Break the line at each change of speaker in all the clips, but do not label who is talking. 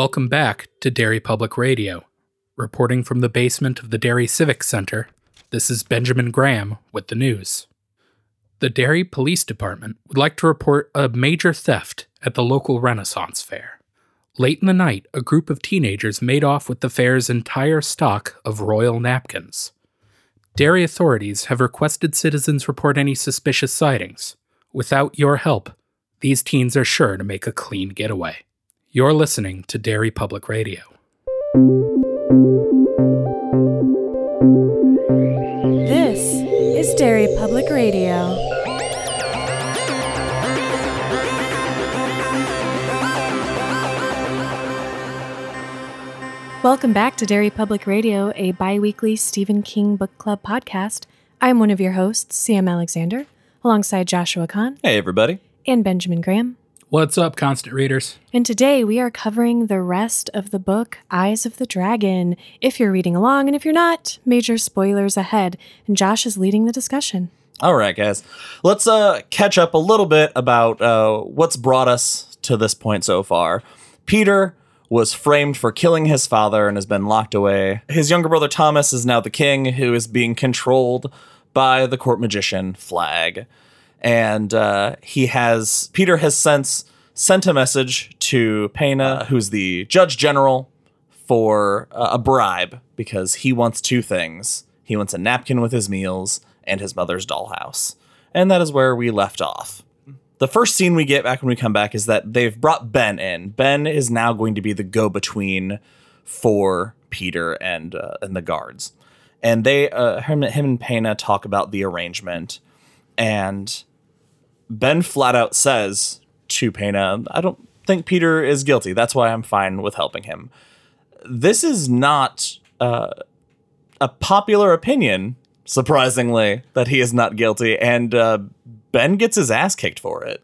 Welcome back to Derry Public Radio. Reporting from the basement of the Derry Civic Center, this is Benjamin Graham with the news. The Derry Police Department would like to report a major theft at the local Renaissance Fair. Late in the night, a group of teenagers made off with the fair's entire stock of royal napkins. Derry authorities have requested citizens report any suspicious sightings. Without your help, these teens are sure to make a clean getaway. You're listening to Derry Public Radio.
This is Derry Public Radio. Welcome back to Derry Public Radio, a bi weekly Stephen King Book Club podcast. I'm one of your hosts, Sam Alexander, alongside Joshua Kahn
Hey, everybody.
and Benjamin Graham.
What's up, constant readers?
And today we are covering the rest of the book, Eyes of the Dragon. If you're reading along, and if you're not, major spoilers ahead. And Josh is leading the discussion.
All right, guys. Let's uh, catch up a little bit about uh, what's brought us to this point so far. Peter was framed for killing his father and has been locked away. His younger brother Thomas is now the king, who is being controlled by the court magician Flagg. And uh, he has, Peter has since sent a message to Peyna, who's the judge general, for uh, a bribe because he wants two things. He wants a napkin with his meals and his mother's dollhouse. And that is where we left off. The first scene we get back when we come back is that they've brought Ben in. Ben is now going to be the go between for Peter and uh, and the guards. And they uh, him, him and Peyna talk about the arrangement and Ben flat out says to Peyna, I don't think Peter is guilty. That's why I'm fine with helping him. This is not uh, a popular opinion, surprisingly, that he is not guilty. And uh, Ben gets his ass kicked for it.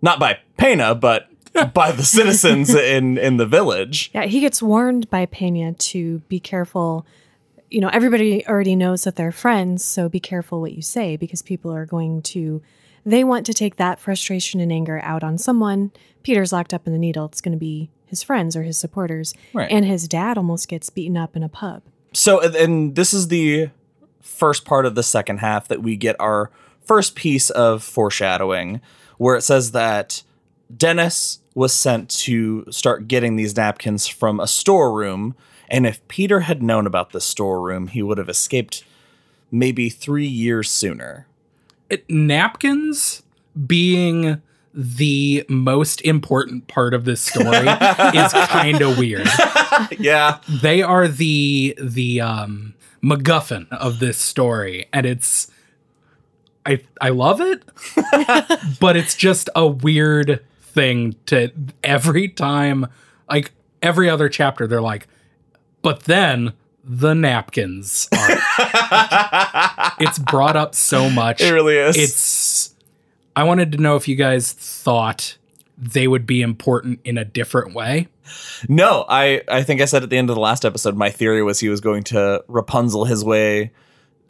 Not by Peyna, but by the citizens in, in the village.
Yeah, he gets warned by Peyna to be careful. You know, everybody already knows that they're friends, so be careful what you say because people are going to, they want to take that frustration and anger out on someone. Peter's locked up in the needle. It's going to be his friends or his supporters.
Right.
And his dad almost gets beaten up in a pub.
So, and- and this is the first part of the second half that we get our first piece of foreshadowing, where it says that Dennis was sent to start getting these napkins from a storeroom. And if Peter had known about the storeroom, he would have escaped maybe three years sooner.
It, napkins being the most important part of this story is kind of weird.
yeah.
They are the the um MacGuffin of this story, and it's I I love it, but it's just a weird thing to every time like every other chapter they're like, but then the napkins are it's brought up so much.
It really is.
It's I wanted to know if you guys thought they would be important in a different way.
No, I, I think I said at the end of the last episode, my theory was he was going to Rapunzel his way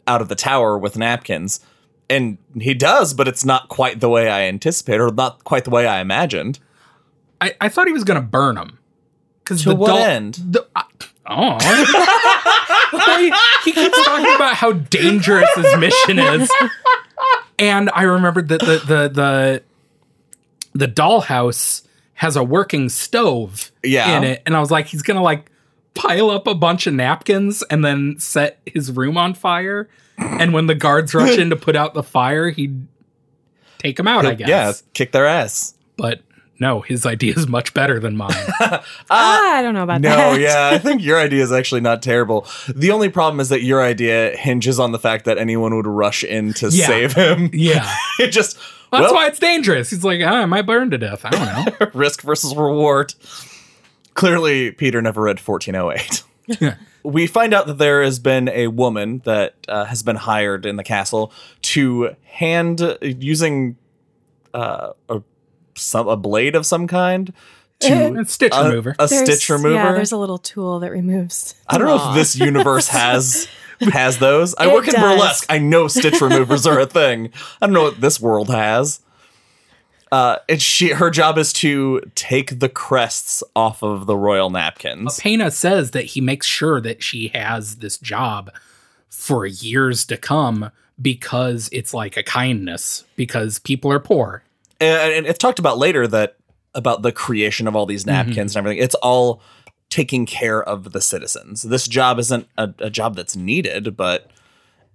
out of the tower with napkins. And he does, but it's not quite the way I anticipated, or not quite the way I imagined.
I, I thought he was going to burn them. Because the
what
doll-
end?
The, uh, oh, he, he keeps talking about how dangerous his mission is, and I remembered that the the the the dollhouse has a working stove
Yeah.
in it, and I was like, he's gonna like pile up a bunch of napkins and then set his room on fire, and when the guards rush in to put out the fire, he'd take them out. I guess.
Yeah, kick their ass.
but no, his idea is much better than mine.
Ah, I don't know about
No,
that.
No, yeah, I think your idea is actually not terrible. The only problem is that your idea hinges on the fact that anyone would rush in to
Yeah.
save him.
yeah.
it just
That's
well,
why it's dangerous. He's like, ah, I might burn to death. I don't know.
risk versus reward. Clearly, Peter never read 1408. we find out that there has been a woman that uh, has been hired in the castle to hand using uh, a some a blade of some kind to
It's stitch
a,
remover.
a
There's-
stitch remover.
Yeah, there's a little tool that removes.
I don't know if this universe has has those. I
It
work in burlesque. I know stitch removers are a thing. I don't know what this world has. Uh, and she her job is to take the crests off of the royal napkins.
Peyna says that he makes sure that she has this job for years to come because it's like a kindness because people are poor.
And, and it's talked about later that about the creation of all these mm-hmm. napkins and everything. It's all taking care of the citizens. This job isn't a, a job that's needed, but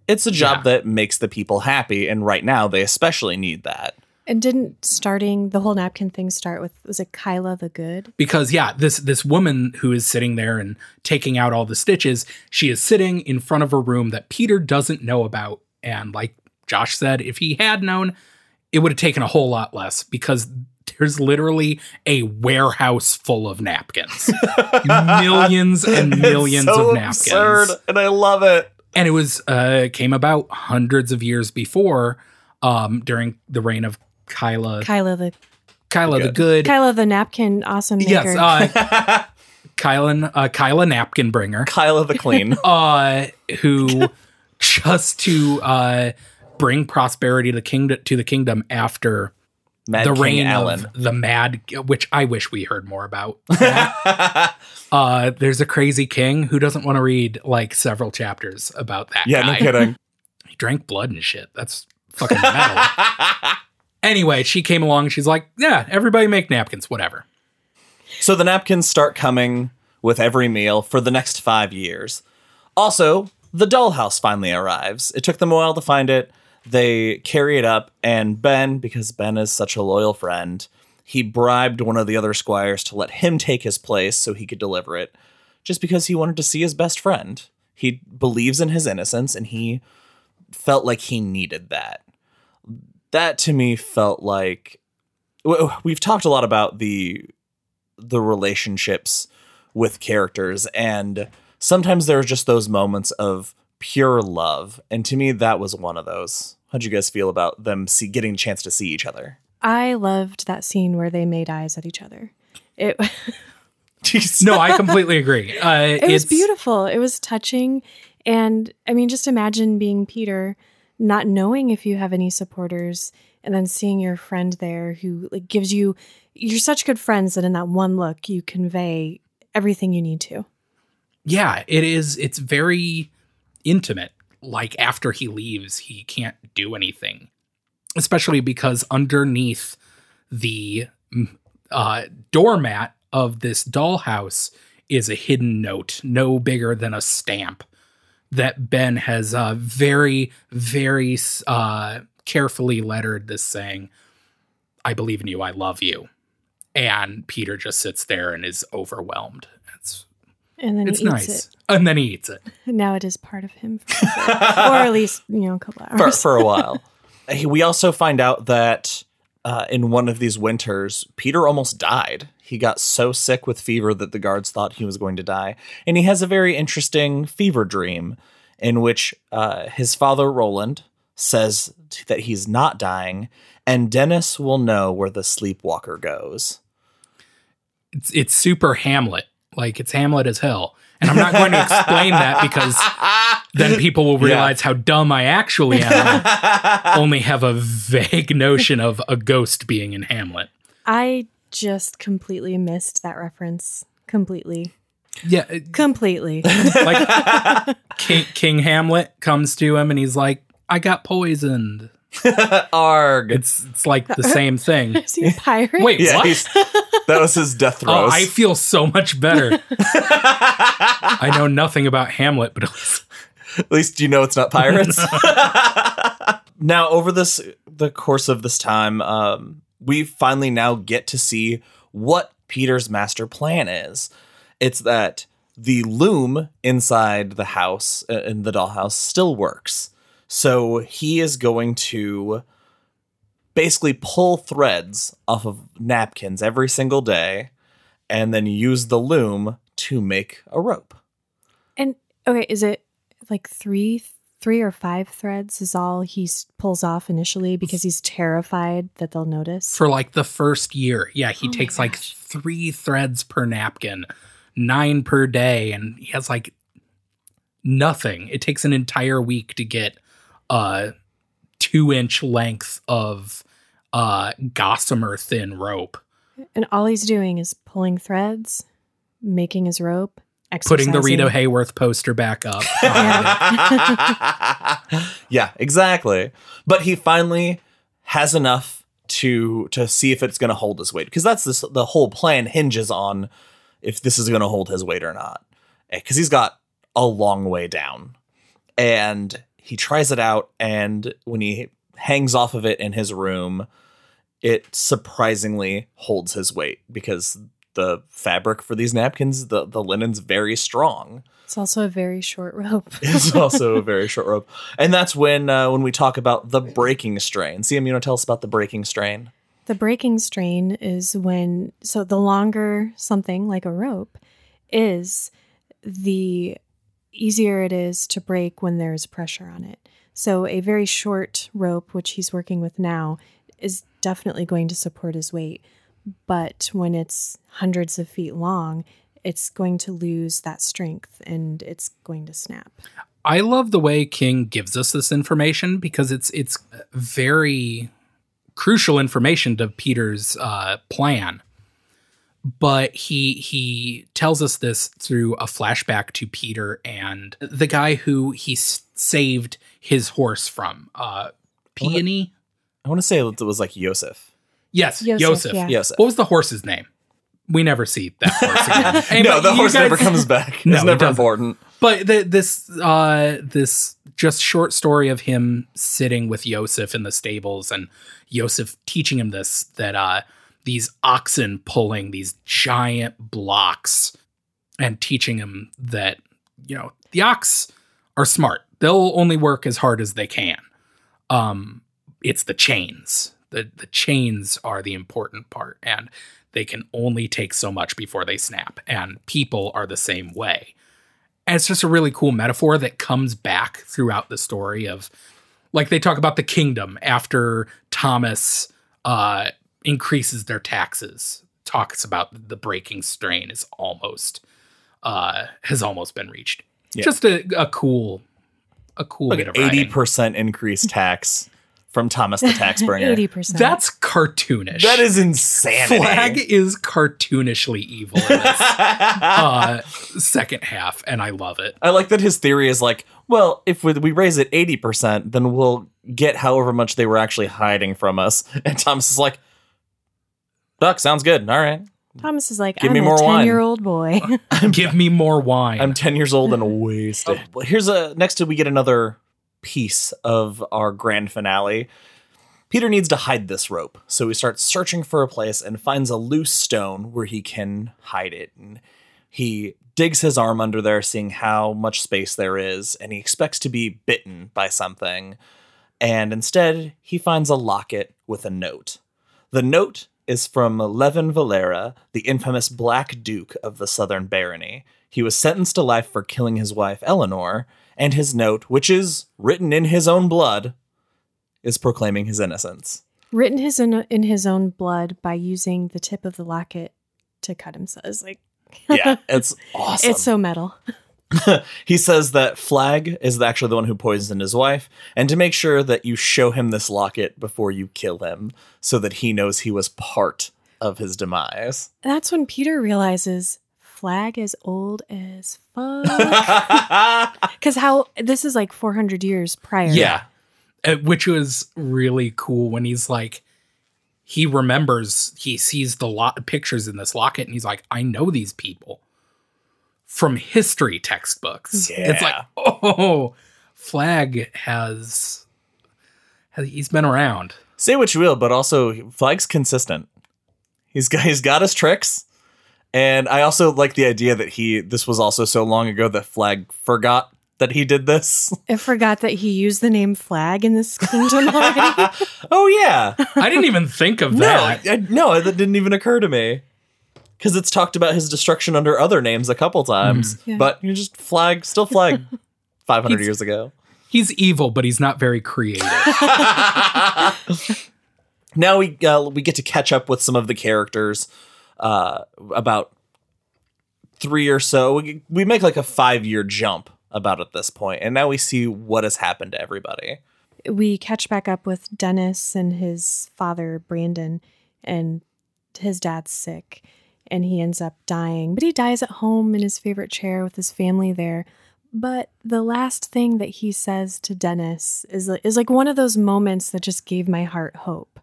it's a job
Yeah.
that makes the people happy. And right now, they especially need that.
And didn't starting the whole napkin thing start with was it Kyla the Good?
because yeah this this woman who is sitting there and taking out all the stitches she is sitting in front of a room that peter doesn't know about and like josh said if he had known it would have taken a whole lot less because there's literally a warehouse full of napkins millions and millions
so
of napkins
absurd, and I love it.
and it was uh came about hundreds of years before um during the reign of kyla
Kyla the
kyla the
Good.
good
Kyla the napkin awesome maker.
yes uh kyla uh kyla napkin bringer
Kyla the Clean.
uh, who just to uh, bring prosperity to the kingdom to the kingdom after
Mad
the
King
reign
Alan.
of the mad, which I wish we heard more about. uh, there's a crazy king who doesn't want to read like several chapters about that
yeah,
guy.
no kidding.
He drank blood and shit. That's fucking metal. anyway, she came along. She's like, "Yeah, everybody make napkins, whatever."
So the napkins start coming with every meal for the next five years. Also, the dollhouse finally arrives. It took them a while to find it. They carry it up, and Ben, because Ben is such a loyal friend, he bribed one of the other squires to let him take his place so he could deliver it, just because he wanted to see his best friend. He believes in his innocence, and he felt like he needed that. That to me felt like we've talked a lot about the the relationships with characters and sometimes there are just those moments of pure love and to me that was one of those how'd you guys feel about them see getting a chance to see each other
I loved that scene where they made eyes at each other. It
Jeez.
No, I completely agree. Uh,
it was
it's-
beautiful. It was touching. And I mean, just imagine being Peter, not knowing if you have any supporters, and then seeing your friend there who like gives you you're such good friends that in that one look you convey everything you need to.
yeah it is it's very intimate like after he leaves he can't do anything especially because underneath the uh, doormat of this dollhouse is a hidden note no bigger than a stamp that ben has uh, very very uh, carefully lettered this saying i believe in you i love you and peter just sits there and is overwhelmed
And then
it's
he eats
nice.
it.
And then he eats it.
Now it is part of him, for sure. or at least you know a couple hours.
for a while we also find out that uh, in one of these winters peter almost died he got so sick with fever that the guards thought he was going to die and he has a very interesting fever dream in which uh, his father roland says that he's not dying and dennis will know where the sleepwalker goes
It's it's super Hamlet. Like it's Hamlet as hell. And I'm not going to explain that because then people will
Yeah.
realize how dumb I actually am. I only have a vague notion of a ghost being in Hamlet.
I just completely missed that reference. Completely.
Yeah, it-
Completely.
like King, King Hamlet comes to him and he's like, "I got poisoned."
arg
It's it's like the same thing.
Is he a pirate?
Wait,
yeah
what?
he's, that was his death
Oh,
throes
I feel so much better. I know nothing about Hamlet, but at least
At least you know it's not pirates. now, over this the course of this time, um, we finally now get to see what Peter's master plan is. It's that the loom inside the house uh, in the dollhouse still works. So he is going to basically pull threads off of napkins every single day and then use the loom to make a rope.
And okay, is it like three, three or five threads is all he pulls off initially because he's terrified that they'll notice?
for like the first year, yeah, he
Oh
takes like three threads per napkin, nine per day, and he has like nothing. It takes an entire week to get a two inch length of uh, gossamer thin rope,
And all he's doing is pulling threads, making his rope,
putting the Rita. Hayworth poster back up.
yeah, exactly. But he finally has enough to to see if it's going to hold his weight because that's this, the whole plan hinges on if this is going to hold his weight or not. Because he's got a long way down, and he tries it out, and when he hangs off of it in his room, it surprisingly holds his weight because the fabric for these napkins, the the linen's very strong.
It's also a very short rope.
It's also a very short rope, and that's when uh, when we talk about the breaking strain. CM, you know, tell us about the breaking strain.
The breaking strain is when, so the longer something like a rope is, the easier it is to break when there's pressure on it. So a very short rope, which he's working with now, is definitely going to support his weight. But when it's hundreds of feet long, it's going to lose that strength and it's going to snap.
I love the way King gives us this information because it's it's very crucial information to Peter's uh, plan. But he he tells us this through a flashback to Peter and the guy who he s- saved his horse from, uh, Peony.
I want to say it was like Yosef.
Yes,
Yosef,
Yosef.
yeah.
Yosef.
What was the horse's name? We never see that horse again. Hey,
no, the horse
guys-
never comes back.
No,
it's never
doesn't.
important.
But the, this uh this just short story of him sitting with Yosef in the stables and Yosef teaching him this that uh these oxen pulling these giant blocks and teaching him that you know the ox are smart. They'll only work as hard as they can. Um it's the chains. The the chains are the important part and they can only take so much before they snap and people are the same way. And it's just a really cool metaphor that comes back throughout the story of like they talk about the kingdom after Thomas uh increases their taxes, talks about the breaking strain is almost uh has almost been reached.
Yeah.
Just a, a cool a cool
Like
bit of
eighty percent increase tax from Thomas the Tax Bringer.
80%.
That's cartoonish.
That is insanity.
Flagg is cartoonishly evil in this uh, second half, and I love it.
I like that his theory is like, well, if we, we raise it 80%, then we'll get however much they were actually hiding from us. And Thomas is like, Duck, sounds good. All right.
Thomas is like,
Give
I'm
me
a
more wine."
10 year old boy.
Give me more wine.
I'm 10 years old and wasted. Well, Here's a next we get another piece of our grand finale. Peter needs to hide this rope. So he starts searching for a place and finds a loose stone where he can hide it. And he digs his arm under there, seeing how much space there is, and he expects to be bitten by something. And instead, he finds a locket with a note. The note is from Leven Valera, the infamous Black Duke of the Southern Barony. He was sentenced to life for killing his wife Eleanor, and his note, which is written in his own blood, is proclaiming his innocence.
Written his in, in his own blood by using the tip of the locket to cut himself. It's like,
Yeah, it's awesome.
it's so metal.
he says that Flagg is actually the one who poisoned his wife, and to make sure that you show him this locket before you kill him, so that he knows he was part of his demise.
That's when Peter realizes Flagg is old as fuck. Because how this is like 400 years prior.
yeah, Uh, which was really cool when he's like, he remembers he sees the lot pictures in this locket, and he's like, I know these people from history textbooks. It's like, oh, Flagg has, has he's been around.
Say what you will, but also Flagg's consistent. He's got he's got his tricks. And I also like the idea that he this was also so long ago that Flagg forgot that he did this.
I forgot that he used the name Flagg in this kingdom already.
oh yeah.
I didn't even think of
no,
that.
I, no, that didn't even occur to me. Cuz it's talked about his destruction under other names a couple times.
Yeah.
But you just Flagg still Flagg 500 years ago.
He's evil, but he's not very creative.
now we uh, we get to catch up with some of the characters uh, about three or so we, we make like a five year jump about at this point and now we see what has happened to everybody
we catch back up with Dennis and his father, Brandon, and his dad's sick and he ends up dying. But he dies at home in his favorite chair with his family there. But the last thing that he says to Dennis is, is like one of those moments that just gave my heart hope.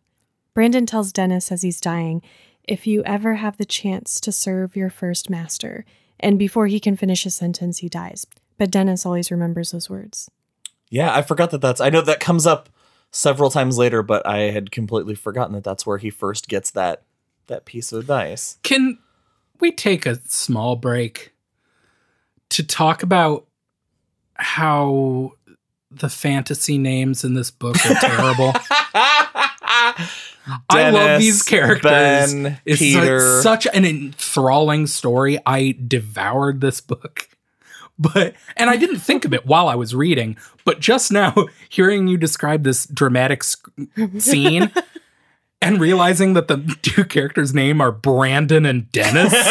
Brandon tells Dennis as he's dying, if you ever have the chance to serve your first master, and before he can finish his sentence, he dies. But Dennis always remembers those words.
Yeah, I forgot that that's. I know that comes up several times later, but I had completely forgotten that that's where he first gets that that piece of advice.
Can we take a small break to talk about how the fantasy names in this book are terrible? I love these characters.
Ben,
it's
Peter.
such, such an enthralling story. I devoured this book. But and I didn't think of it while I was reading, but just now hearing you describe this dramatic sc- scene and realizing that the two characters' name are Brandon and Dennis.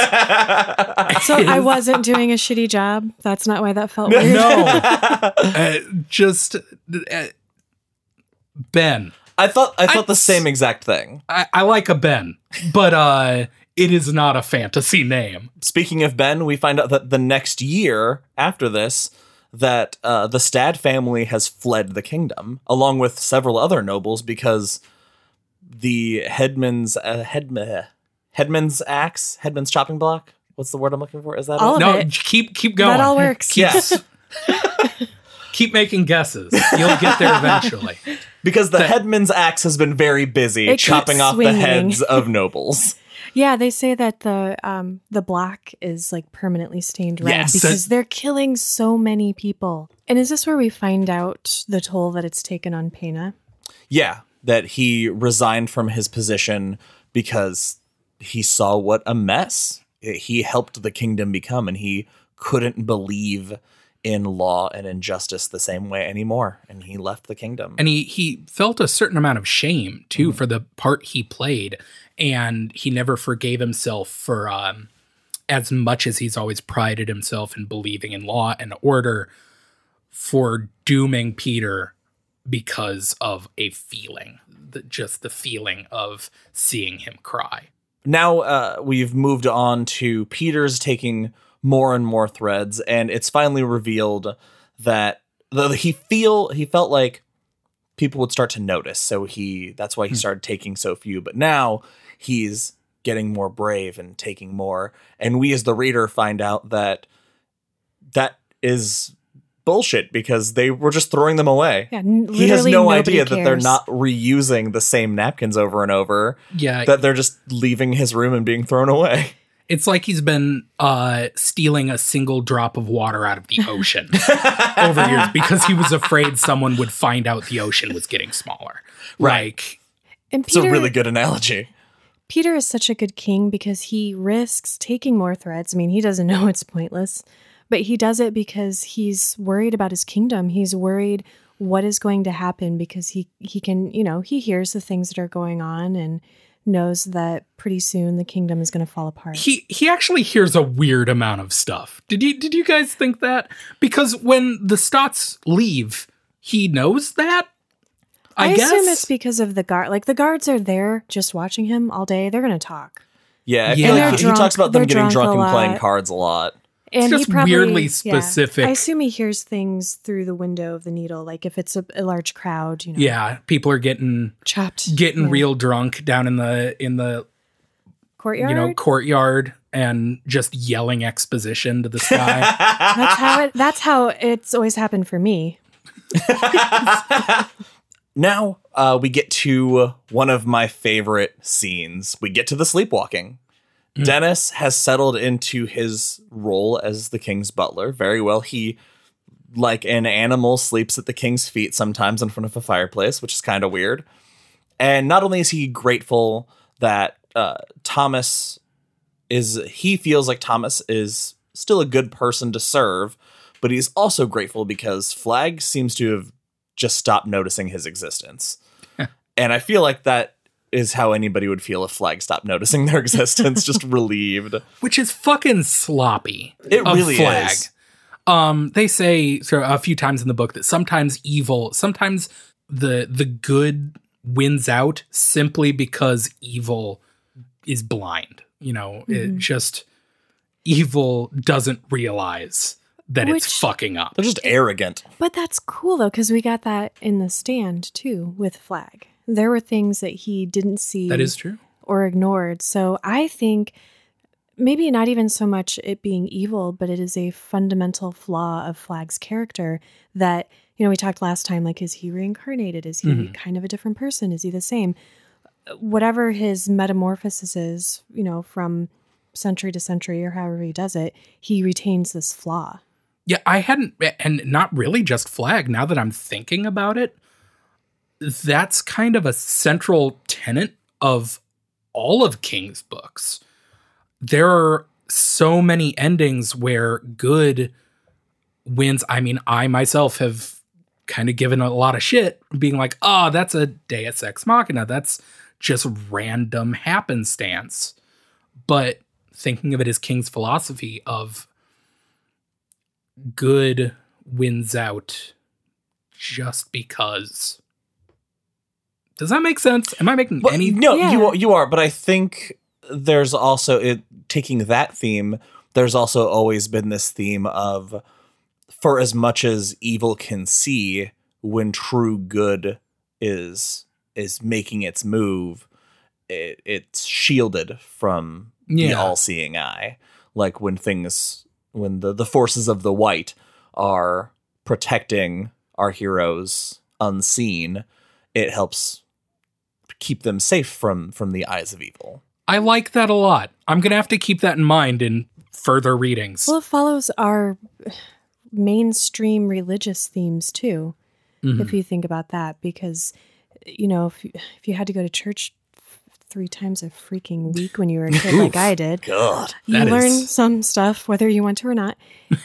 So I wasn't doing a shitty job. That's not why that felt weird.
no, uh, just uh, Ben.
I thought I thought
I-
the same exact thing.
I, I like a Ben, but uh, it is not a fantasy name.
Speaking of Ben, we find out that the next year after this, that uh, the Staad family has fled the kingdom along with several other nobles because the headman's uh, headman headman's axe, headman's chopping block. What's the word I'm looking for? Is that
All
it?
of
No,
it.
keep keep going.
That all works.
Yes,
Keep making guesses. You'll get there eventually.
because the headman's axe has been very busy
It
chopping off
swinging.
the heads of nobles.
Yeah, they say that the um the block is like permanently stained red
Yes.
because they're killing so many people. And is this where we find out the toll that it's taken on Peyna?
Yeah, that he resigned from his position because he saw what a mess he helped the kingdom become and he couldn't believe in law and injustice the same way anymore and he left the kingdom.
And he he felt a certain amount of shame too for the part he played, and he never forgave himself for um, as much as he's always prided himself in believing in law and order for dooming Peter because of a feeling, the, just the feeling of seeing him cry.
now uh, we've moved on to Peter's taking more and more threads, and it's finally revealed that the, he feel he felt like people would start to notice, so he that's why he started taking so few. But now he's getting more brave and taking more, and we as the reader find out that that is bullshit because they were just throwing them away.
Yeah,
He has
literally
no
nobody
idea that they're not reusing the same napkins over and over
Yeah,
that they're just leaving his room and being thrown away.
It's like he's been uh, stealing a single drop of water out of the ocean over years because he was afraid someone would find out the ocean was getting smaller. Like,
And
It's a really good analogy.
Peter is such a good king because he risks taking more threads. I mean, he doesn't know it's pointless, but he does it because he's worried about his kingdom. He's worried what is going to happen because he he can, you know, he hears the things that are going on and knows that pretty soon the kingdom is going to fall apart.
he he actually hears a weird amount of stuff. Did you did you guys think that? Because when the Stotts leave, he knows that. I,
I
guess
assume it's because of the guard. Like the guards are there just watching him all day. They're going to talk.
Yeah, I
Yeah.
feel
And
like
they're
he talks about them
they're
getting
drunk
drunk
a
and playing cards a lot.
And
just
he probably,
weirdly
yeah.
specific.
I assume he hears things through the window of the needle, like if it's a, a large crowd, you know,
yeah, people are getting
chopped,
getting
yeah.
real drunk down in the in the
courtyard.
you know courtyard and just yelling exposition to the sky.
that's how it. That's how it's always happened for me.
Now uh, we get to one of my favorite scenes. We get to the sleepwalking. Dennis has settled into his role as the king's butler very well. He, like an animal, sleeps at the king's feet sometimes in front of a fireplace, which is kind of weird. And not only is he grateful that uh, Thomas is, he feels like Thomas is still a good person to serve, but he's also grateful because Flagg seems to have just stopped noticing his existence. and I feel like that is how anybody would feel if Flagg stopped noticing their existence, just relieved.
which is fucking sloppy.
It
of
really
Flagg.
is.
Um, they say so a few times in the book that sometimes evil, sometimes the the good wins out simply because evil is blind. You know, it
Mhm.
just evil doesn't realize that it's fucking up.
They're just arrogant.
But that's cool though, because we got that in the stand too with Flagg. There were things that he didn't see
That is true.
or ignored. So I think maybe not even so much it being evil, but it is a fundamental flaw of Flagg's character that, you know, we talked last time like, is he reincarnated? Is he
Mhm.
kind of a different person? Is he the same? Whatever his metamorphosis is, you know, from century to century or however he does it, he retains this flaw.
Yeah, I hadn't, and not really just Flagg. Now that I'm thinking about it, that's kind of a central tenet of all of King's books. There are so many endings where good wins. I mean, I myself have kind of given a lot of shit, being like, oh, that's a Deus Ex Machina. That's just random happenstance. But thinking of it as King's philosophy of good wins out just because. Does that make sense? Am I making
Well,
any?
no,
Yeah.
you are- you are, but I think there's also it taking that theme. There's also always been this theme of, for as much as evil can see, when true good is is making its move, it, it's shielded from the all-seeing eye. Like when things, when the the forces of the white are protecting our heroes unseen, it helps keep them safe from from the eyes of evil.
I like that a lot. I'm gonna have to keep that in mind in further readings.
Well, it follows our mainstream religious themes too.
Mhm.
if you think about that because you know if you, if you had to go to church three times a freaking week when you were a kid like I did
God.
you learn
is-
some stuff whether you want to or not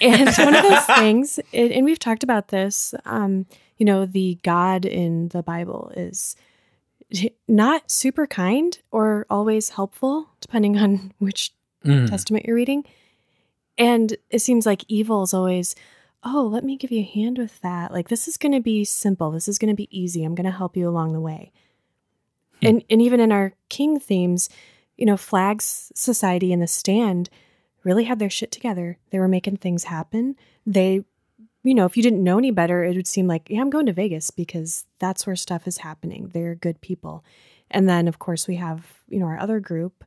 and one of those things it, and we've talked about this um you know the god in the bible is not super kind or always helpful depending on which
Mhm.
testament you're reading. And it seems like evil is always oh let me give you a hand with that. Like this is going to be simple. This is going to be easy. I'm going to help you along the way.
Hmm.
and and even in our king themes you know flags society and the stand really had their shit together. They were making things happen. They you know if you didn't know any better it would seem like yeah i'm going to vegas because that's where stuff is happening they're good people and then of course we have you know our other group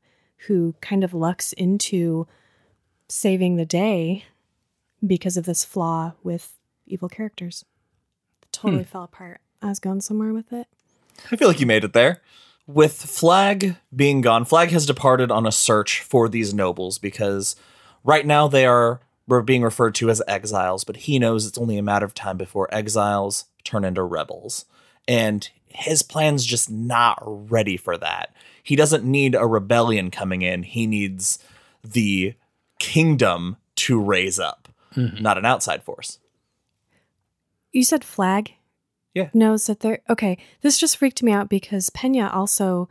who kind of lucks into saving the day because of this flaw with evil characters. It totally hmm. fell apart. I was going somewhere with it.
I feel like you made it there. With Flagg being gone, Flagg has departed on a search for these nobles because right now they are were being referred to as exiles, but he knows it's only a matter of time before exiles turn into rebels. And his plan's just not ready for that. He doesn't need a rebellion coming in. He needs the kingdom to raise up, not an outside force.
You said Flagg?
Yeah.
Knows that they're okay. This just freaked me out because Peyna also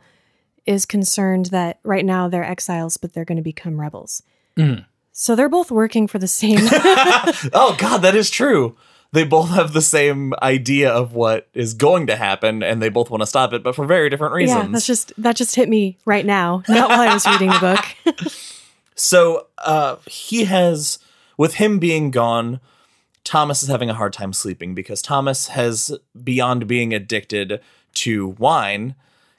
is concerned that right now they're exiles, but they're going to become rebels.
Mhm.
So they're both working for the same.
oh god that is true they both have the same idea of what is going to happen and they both want to stop it but for very different reasons
yeah, that's just that just hit me right now, not while I was reading the book.
so uh he has with him being gone thomas is having a hard time sleeping because thomas has beyond being addicted to wine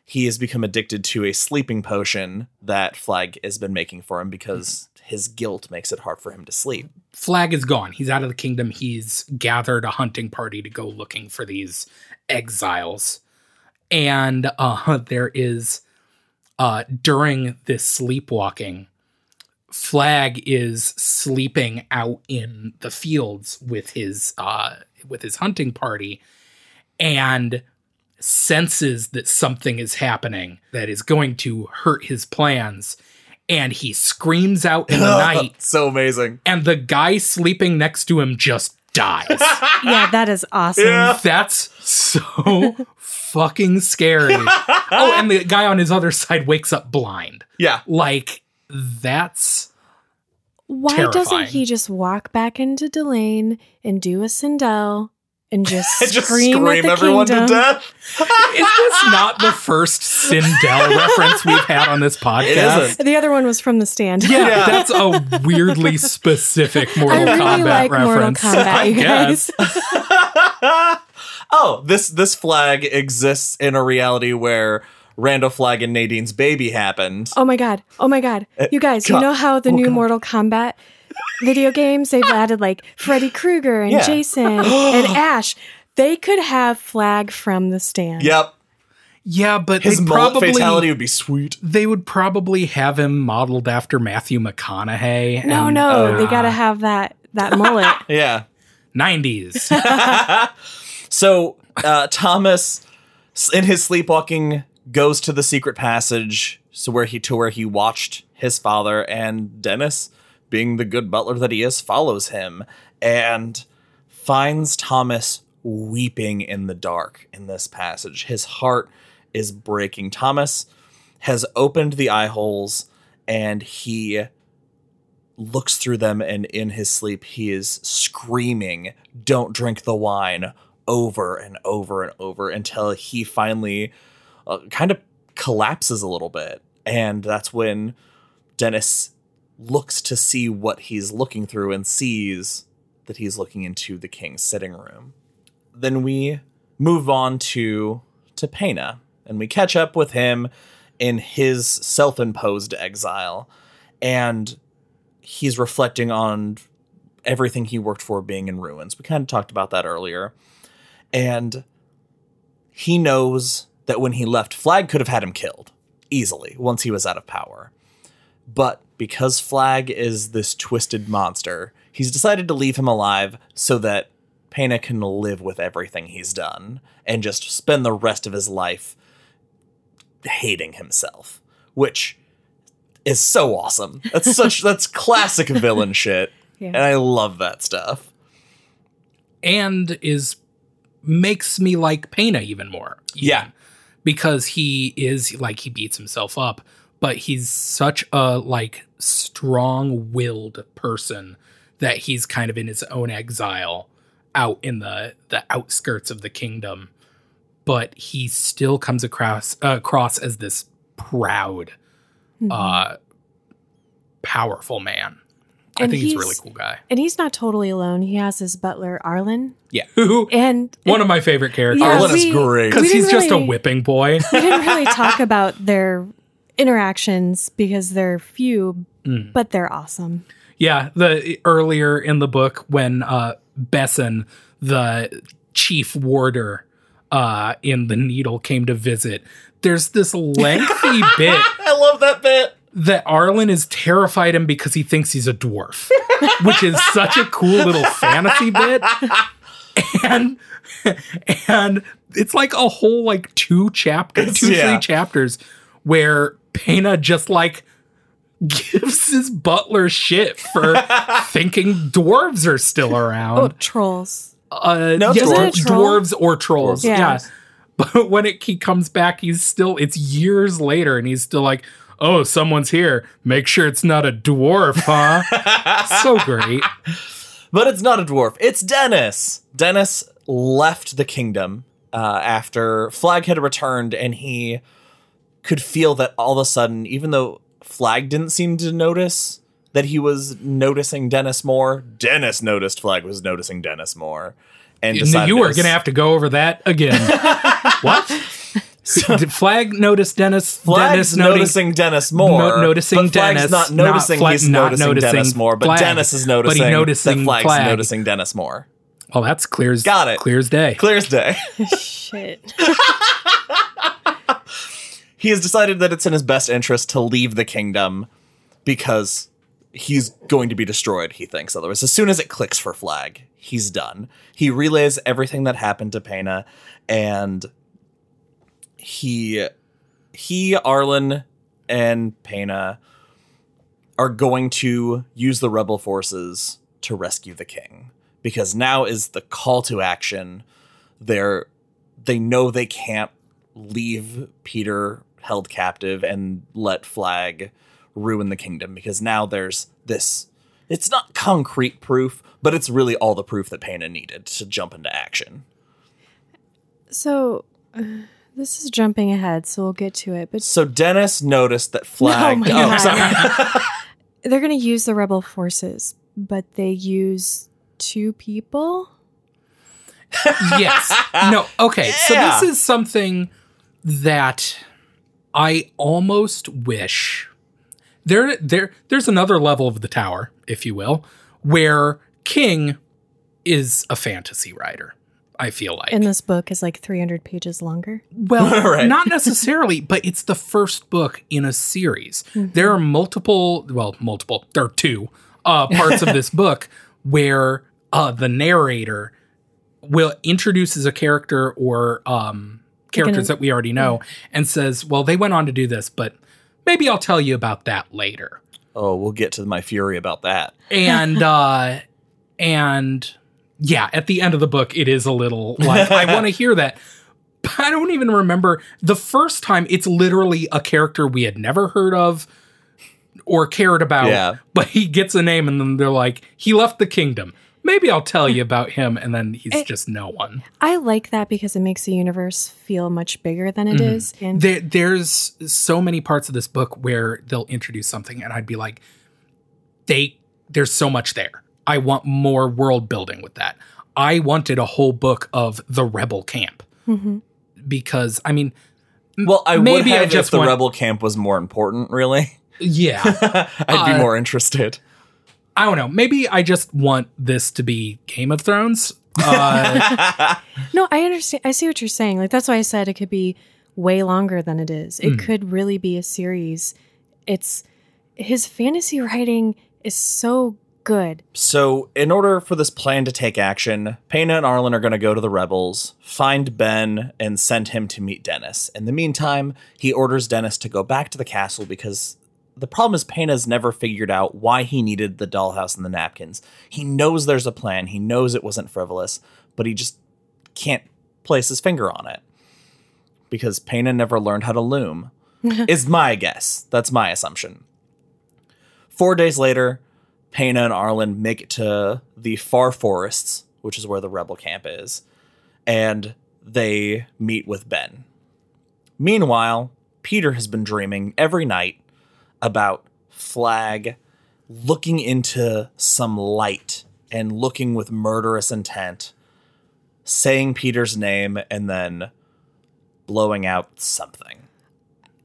he has become addicted to a sleeping potion that Flagg has been making for him because his guilt makes it hard for him to sleep
Flagg is gone. He's out of the kingdom. He's gathered a hunting party to go looking for these exiles. And uh, there is, uh, during this sleepwalking, Flagg is sleeping out in the fields with his uh, with his hunting party, and senses that something is happening that is going to hurt his plans. And he screams out in the night
so amazing
and the guy sleeping next to him just dies.
yeah, that is awesome.
Yeah.
That's so fucking scary. Oh, and the guy on his other side wakes up blind.
yeah
Like, that's.
Why
Terrifying.
doesn't he just walk back into Delain and do a Sindel and just,
just
scream,
scream,
at the
everyone
kingdom.
to death.
Is this not the first Sindel reference we've had on this podcast?
isn't.
The other one was from the stand.
Yeah,
Yeah.
that's a weirdly specific Mortal
I really
Kombat
like Mortal. Kombat, you guys.
Oh, this this Flagg exists in a reality where Randall Flagg and Nadine's baby happened.
Oh my god. Oh my god. Uh, you guys, you know how the
Oh,
new
God.
Mortal Kombat video games they've added like Freddy Krueger and
Yeah.
Jason and Ash. They could have Flagg from the stand.
Yep,
Yeah, but
his
they'd
mullet
probably
fatality would be sweet.
they would probably have him modeled after Matthew McConaughey.
No,
and,
no, they
uh,
gotta have that that mullet.
Yeah.
90s.
So uh, Thomas, s- in his sleepwalking, goes to the secret passage, so where he to where he watched his father, and Dennis, being the good butler that he is, follows him and finds Thomas weeping in the dark in this passage. His heart is breaking. Thomas has opened the eye holes and he looks through them and in his sleep he is screaming don't drink the wine over and over and over until he finally uh, kind of collapses a little bit and that's when dennis looks to see what he's looking through and sees that he's looking into the king's sitting room then we move on to to Peyna and we catch up with him in his self-imposed exile and he's reflecting on everything he worked for being in ruins. We kind of talked about that earlier. And he knows that when he left, Flagg could have had him killed easily once he was out of power. But because Flagg is this twisted monster, he's decided to leave him alive so that Peyna can live with everything he's done and just spend the rest of his life hating himself, which is so awesome. That's such that's classic villain shit.
Yeah.
And I love that stuff.
and is makes me like Peyna even more. even.
Yeah.
Because he is like he beats himself up, but he's such a like strong-willed person that he's kind of in his own exile out in the the outskirts of the kingdom. But he still comes across uh, across as this proud
Mm-hmm.
uh powerful man. I think he's a really cool guy.
And he's not totally alone. He has his butler Arlen,
Yeah. Who
and
one of my favorite characters.
Yeah,
Arlen is great.
because he's
didn't
just a whipping boy.
we didn't really talk about their interactions because they're few,
Mm.
but they're awesome.
Yeah, the earlier in the book when uh Beson, the chief warder uh in the needle came to visit, there's this lengthy bit
I love that bit.
that Arlen is terrified him because he thinks he's a dwarf, which is such a cool little fantasy bit. And and it's like a whole like two chapters, two
yeah.
three chapters where Peyna just like gives his butler shit for thinking dwarves are still around.
Oh, trolls.
uh,
No,
yeah,
it's
dwar-
a troll.
dwarves or trolls.
Yeah.
Yeah. But when it he comes back, he's still it's years later, and he's still like, "Oh, someone's here. Make sure it's not a dwarf, huh?" so great.
But it's not a dwarf. It's Dennis. Dennis left the kingdom uh, after Flagg had returned, and he could feel that all of a sudden, even though Flagg didn't seem to notice that he was noticing Dennis more, Dennis noticed Flagg was noticing Dennis more. And
You
decided
you
it
were gonna have to go over that again. what? Did Flagg notice Dennis?
Flagg's
Dennis noting-
noticing Dennis more.
no- noticing
but Flagg's
Dennis,
not
not
noticing
Fla-
he's
not
noticing, Dennis more, but
Flagg,
Dennis is noticing,
but he's
noticing,
noticing
that Flagg's
Flagg.
noticing Dennis more.
Well, that's clear as
Got it.
Clear as day.
Clear as day.
Shit.
he has decided that it's in his best interest to leave the kingdom because he's going to be destroyed, he thinks. Otherwise, as soon as it clicks for Flagg, he's done. He relays everything that happened to Peyna and he he Arlen and Peyna are going to use the rebel forces to rescue the king because now is the call to action. They're they know they can't leave Peter held captive and let Flagg ruin the kingdom because now there's this it's not concrete proof, but it's really all the proof that Peyna needed to jump into action.
So, uh, this is jumping ahead, so we'll get to it. But
So Dennis noticed that Flagg.
my
oh,
God.
sorry.
they're going to use the rebel forces, but they use two people.
yes. No. Okay. So this is something that I almost wish there there there's another level of the tower, if you will, where King is a fantasy writer. I feel like.
And this book is like 300 pages longer.
Well,
Right.
not necessarily, but it's the first book in a series. There are multiple, well, multiple, there are two uh, parts of this book where uh, the narrator will introduces a character or um, characters that we already know and says, well, they went on to do this, but maybe I'll tell you about that later.
oh, we'll get to my fury about that.
And, uh, and yeah, at the end of the book, it is a little like, I want to hear that. But I don't even remember the first time it's literally a character we had never heard of or cared about.
Yeah.
But he gets a name and then they're like, he left the kingdom. Maybe I'll tell you about him. And then he's
It-
just no one.
I like that because it makes the universe feel much bigger than it is. And
There, there's so many parts of this book where they'll introduce something and I'd be like, they, there's so much there. I want more world building with that. I wanted a whole book of the rebel camp
Mhm.
because I mean,
Well, I
Maybe
would
I
have
just
if the
want-
rebel camp was more important. Really,
yeah,
I'd be
Uh,
more interested.
I don't know. Maybe I just want this to be Game of Thrones. Uh,
no, I understand. I see what you're saying. Like that's why I said it could be way longer than it is. It could really be a series. It's his fantasy writing is so good.
So, in order for this plan to take action, Peyna and Arlen are going to go to the rebels, find Ben, and send him to meet Dennis. In the meantime, he orders Dennis to go back to the castle because the problem is Peyna's never figured out why he needed the dollhouse and the napkins. He knows there's a plan, he knows it wasn't frivolous, but he just can't place his finger on it because Peyna never learned how to loom. is my guess. That's my assumption. Four days later, Peyna and Arlen make it to the far forests, which is where the rebel camp is, and they meet with Ben. Meanwhile, Peter has been dreaming every night about Flagg looking into some light and looking with murderous intent, saying Peter's name, and then blowing out something.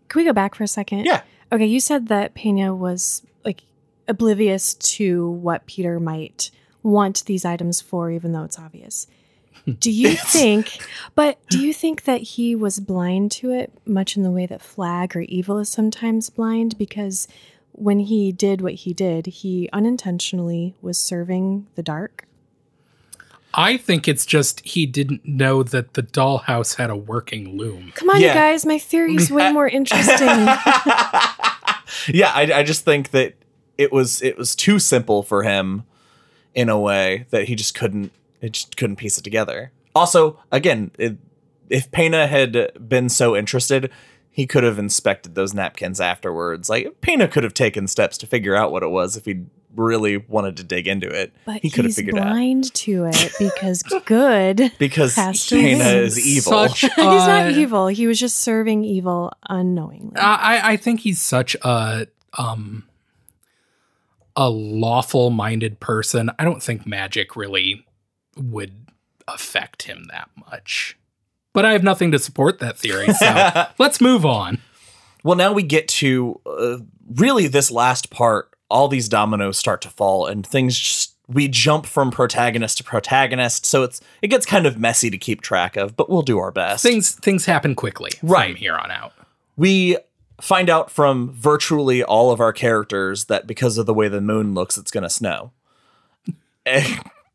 Can we go back for a second?
Yeah.
Okay, you said that Peyna was like oblivious to what Peter might want these items for, even though it's obvious. Do you think, but do you think that he was blind to it, much in the way that Flagg or Evil is sometimes blind? Because when he did what he did, he unintentionally was serving the dark.
I think it's just he didn't know that the dollhouse had a working loom.
Come on,
Yeah.
you guys, my theory's way more interesting.
yeah, I, I just think that it was it was too simple for him in a way that he just couldn't it just couldn't piece it together. Also, again, it, if Peyna had been so interested, he could have inspected those napkins afterwards. Like Peyna could have taken steps to figure out what it was if he really wanted to dig into it.
But
he could have
he's
figured out
blind to it because good.
because
has to Peyna
is evil.
Such
he's not evil. He was just serving evil unknowingly.
I, I think he's such a um a lawful minded person. I don't think magic really would affect him that much. But I have nothing to support that theory, so let's move on.
Well, now we get to uh, really this last part. All these dominoes start to fall, and things just we jump from protagonist to protagonist. So it's it gets kind of messy to keep track of, but we'll do our best.
Things things happen quickly
Right.
from here on out.
we find out from virtually all of our characters that because of the way the moon looks, it's going to snow.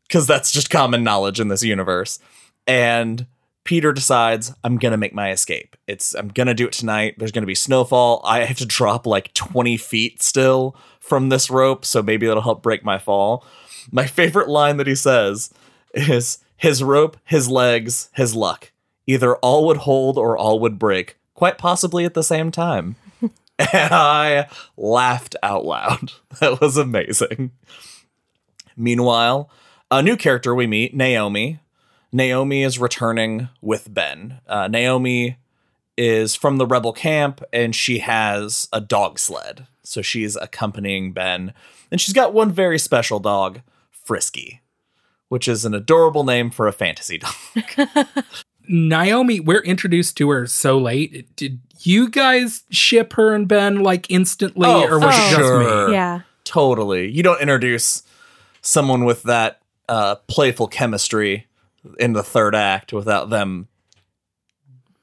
Because that's just common knowledge in this universe. And Peter decides, I'm to make my escape. It's I'm to do it tonight. There's to be snowfall. I have to drop like 20 feet still from this rope, so maybe that'll help break my fall. My favorite line that he says is his rope, his legs, his luck. Either all would hold or all would break, quite possibly at the same time. and I laughed out loud. That was amazing. meanwhile, a new character we meet, Naomi. Naomi is returning with Ben. Uh, Naomi is from the rebel camp and she has a dog sled. So she's accompanying Ben. And she's got one very special dog, Frisky, which is an adorable name for a fantasy dog.
Naomi, we're introduced to her so late. Did you guys ship her and Ben like instantly,
Oh,
or was
for
it just
sure.
me?
Yeah.
totally. You don't introduce someone with that uh, playful chemistry in the third act without them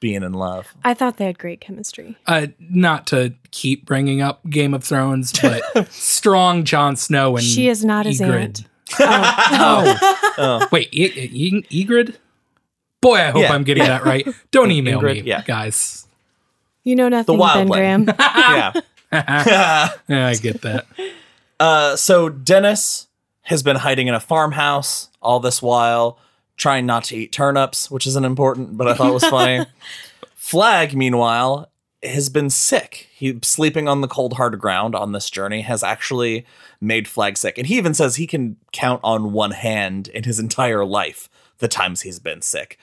being in love.
I thought they had great chemistry.
Uh, not to keep bringing up Game of Thrones, but strong Jon Snow and
She is not his aunt. Oh.
Oh, wait, I- I- Ygritte? Boy, I hope
Yeah,
I'm getting that right. Don't email
Ingrid,
me,
yeah.
guys.
You know nothing, Ben
wildling.
Graham.
yeah.
Yeah, I get that.
Uh, so Dennis has been hiding in a farmhouse all this while, trying not to eat turnips, which isn't important, but I thought it was funny. Flagg, meanwhile, has been sick. He sleeping on the cold hard ground on this journey has actually made Flagg sick. And he even says he can count on one hand in his entire life the times he's been sick.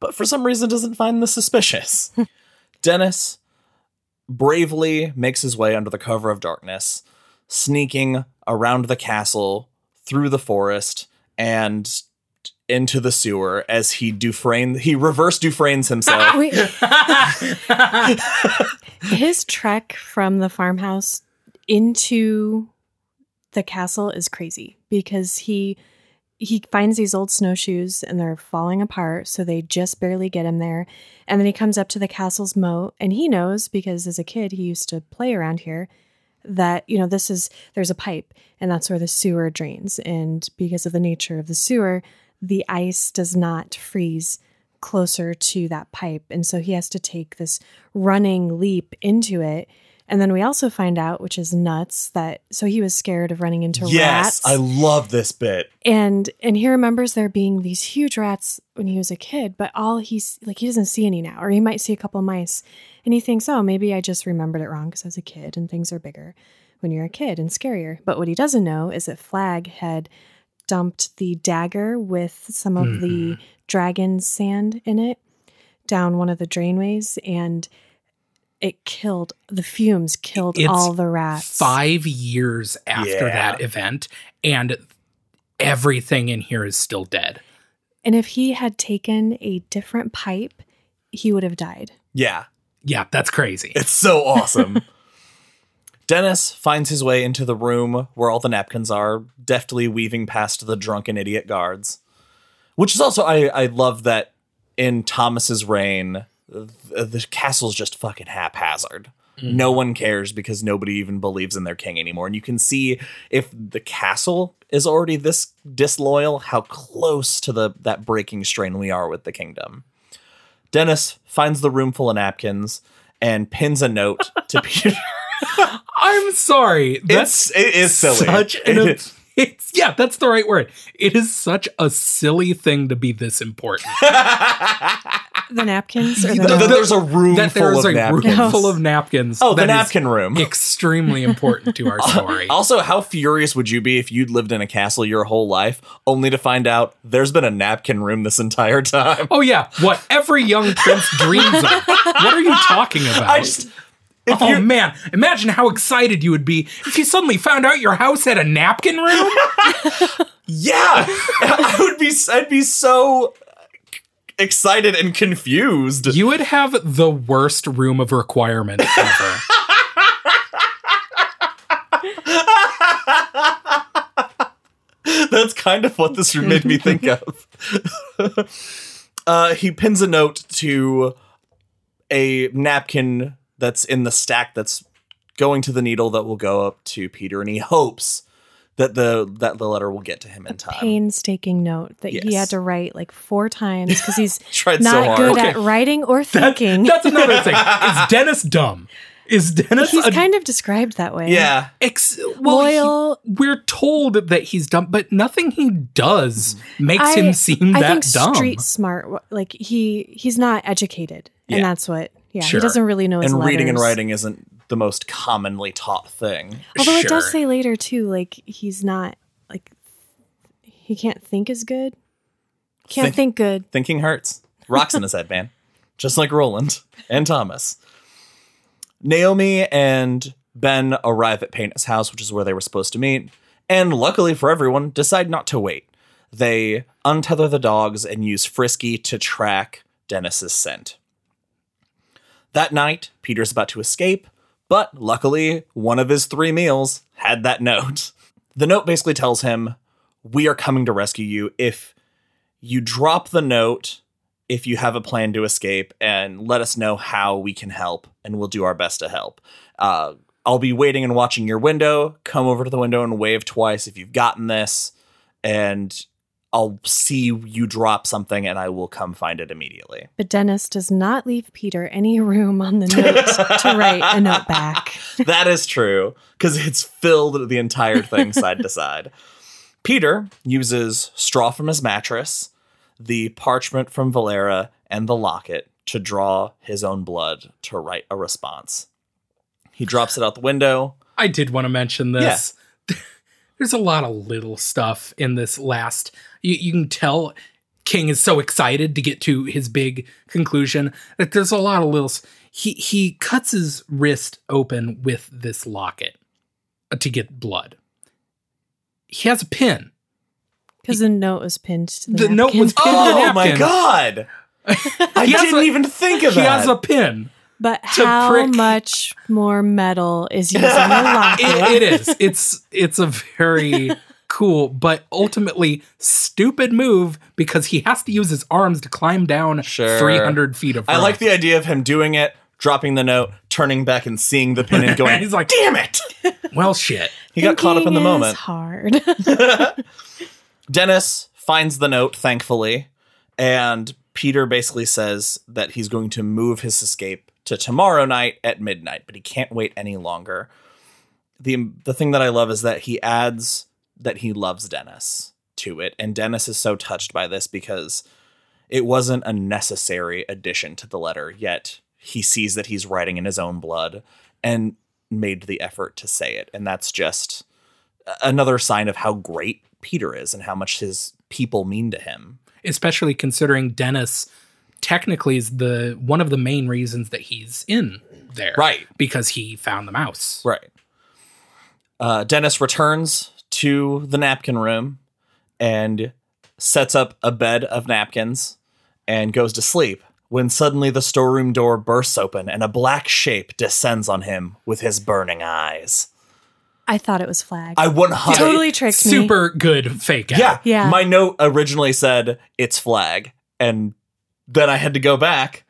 But for some reason doesn't find this suspicious. Dennis bravely makes his way under the cover of darkness, sneaking around the castle, through the forest, and into the sewer as he Dufresne he reverse Dufresne's himself.
His trek from the farmhouse into the castle is crazy because he he finds these old snowshoes and they're falling apart so they just barely get him there and then he comes up to the castle's moat and he knows because as a kid he used to play around here that you know this is there's a pipe and that's where the sewer drains. And because of the nature of the sewer the ice does not freeze closer to that pipe. And so he has to take this running leap into it and then we also find out which is nuts that so he was scared of running into
yes,
rats.
I love this bit.
and and he remembers there being these huge rats when he was a kid but all he's like he doesn't see any now or he might see a couple mice. And he thinks oh maybe i just remembered it wrong because i was a kid and things are bigger when you're a kid and scarier. But what he doesn't know is that Flagg had dumped the dagger with some of the mm-hmm. dragon sand in it down one of the drainways and it killed the fumes killed
It's
all the rats
Five years after
Yeah.
that event, and everything in here is still dead.
and if he had taken a different pipe he would have died
Yeah,
Yeah, that's crazy.
it's so awesome. Dennis finds his way into the room where all the napkins are, deftly weaving past the drunken idiot guards. Which is also I I love that in Thomas's reign, the, the castle's just fucking haphazard. Mm-hmm. No one cares because nobody even believes in their king anymore. And you can see if the castle is already this disloyal, how close to the that breaking strain we are with the kingdom. Dennis finds the room full of napkins and pins a note to Peter.
I'm sorry. That's
It's it is silly.
such an.
It-
it's yeah, that's the right word. It is such a silly thing to be this important.
the napkins or the
The-
that there's a room
that
full
there's
of
a
napkins.
room full of napkins.
Oh, the napkin room.
Extremely important to our story.
Also, how furious would you be if you'd lived in a castle your whole life only to find out there's been a napkin room this entire time?
Oh yeah, what every young prince dreams of. What are you talking about?
I just if
oh man, imagine how excited you would be if you suddenly found out your house had a napkin room.
yeah, I would be I'd be so excited and confused.
you would have the worst room of requirement ever.
That's kind of what this room made me think of. uh, he pins a note to a napkin that's in the stack that's going to the needle that will go up to Peter, and he hopes that the that the letter will get to him in time.
painstaking note that he had to write like four times because he's
Tried so
not
hard.
good
Okay.
at writing or
That-
thinking.
that's another thing. Is Dennis dumb? Is Dennis
he's
a
kind of described that way.
Yeah,
Ex- well, he- we're told that he's dumb, but nothing he does makes
I,
him seem
I
that
think
dumb.
street smart. Like he he's not educated,
Yeah.
and that's what. Yeah,
Sure.
he doesn't really know his
and reading and writing isn't the most commonly taught thing.
Although it does say later too, like he's not like He can't think as good. Can't
Think-
think good.
Thinking hurts. Rocks in his head, man. Just like Roland and Thomas. Naomi and Ben arrive at Peyna's house, which is where they were supposed to meet, and luckily for everyone, decide not to wait. They untether the dogs and use Frisky to track Dennis's scent. That night, Peter's about to escape, but luckily, one of his three meals had that note. The note basically tells him, We are coming to rescue you if you drop the note if you have a plan to escape and let us know how we can help and we'll do our best to help uh, i'll be waiting and watching your window come over to the window and wave twice if you've gotten this and i'll see you drop something and i will come find it immediately
But Dennis does not leave Peter any room on the note to write a note back.
that is true because it's filled the entire thing side to side. Peter uses straw from his mattress, the parchment from Valera, and the locket to draw his own blood to write a response. He drops it out the window.
I did want to mention this. There's a lot of little stuff in this last. You, you can tell King is so excited to get to his big conclusion that there's a lot of little. He he cuts his wrist open with this locket uh, to get blood. He has a pin.
Because the note was pinned to the,
The note was pinned to the
Oh my god! I didn't
a-
even think of
He
that.
He has a pin.
But how
prick-
much more metal is using a locket?
It, it is. It's it's a very cool, but ultimately stupid move because he has to use his arms to climb down
Sure.
300 feet of.
I like the idea of him doing it, dropping the note, turning back and seeing the pin and going,
He's like,
damn it!
well, shit.
He got caught up in the moment.
Hard.
Dennis finds the note, thankfully, and Peter basically says that he's going to move his escape to tomorrow night at midnight, but he can't wait any longer. The the thing that I love is that he adds that he loves Dennis to it, and Dennis is so touched by this because it wasn't a necessary addition to the letter, yet he sees that he's writing in his own blood and made the effort to say it, and that's just another sign of how great Peter is and how much his people mean to him.
Especially considering Dennis technically is the one of the main reasons that he's in there.
Right.
Because he found the mouse.
Right. Uh, Dennis returns to the napkin room and sets up a bed of napkins and goes to sleep when suddenly the storeroom door bursts open and a black shape descends on him with his burning eyes.
I thought it was Flagg.
I 100
totally tricked me.
Super good fake out.
Yeah.
Yeah.
My note originally said it's Flagg. And then I had to go back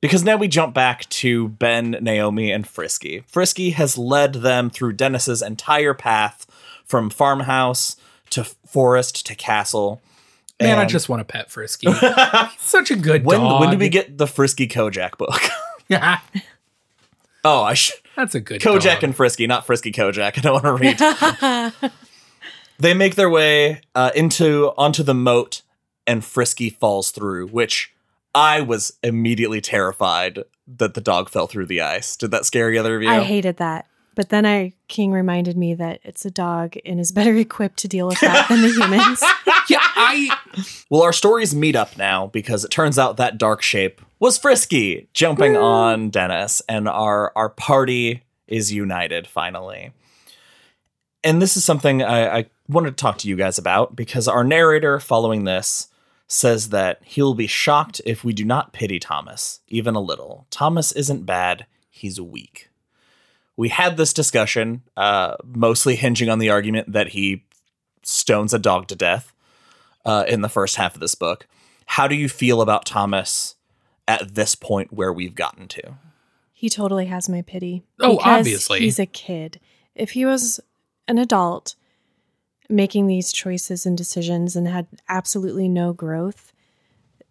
because now we jump back to Ben, Naomi, and Frisky. Frisky has led them through Dennis's entire path from farmhouse to forest to castle.
Man, I just want to pet Frisky. Such a good
when
dog.
when did we get the Frisky Kojak book?
Yeah.
oh, I should
That's a good
Kojak
dog.
and Frisky, not Frisky Kojak. I don't want to read. they make their way uh, into onto the moat, and Frisky falls through, which I was immediately terrified that the dog fell through the ice. Did that scare either of you?
I hated that. But then I King reminded me that it's a dog and is better equipped to deal with that than the humans.
yeah, I
well, our stories meet up now because it turns out that dark shape was Frisky jumping on Dennis, and our our party is united finally. And this is something I, I wanted to talk to you guys about because our narrator following this says that he'll be shocked if we do not pity Thomas, even a little. Thomas isn't bad, he's weak. We had this discussion, uh, mostly hinging on the argument that he stones a dog to death uh, in the first half of this book. How do you feel about Thomas at this point where we've gotten to?
He totally has my pity.
Oh, obviously.
He's a kid. If he was an adult making these choices and decisions and had absolutely no growth,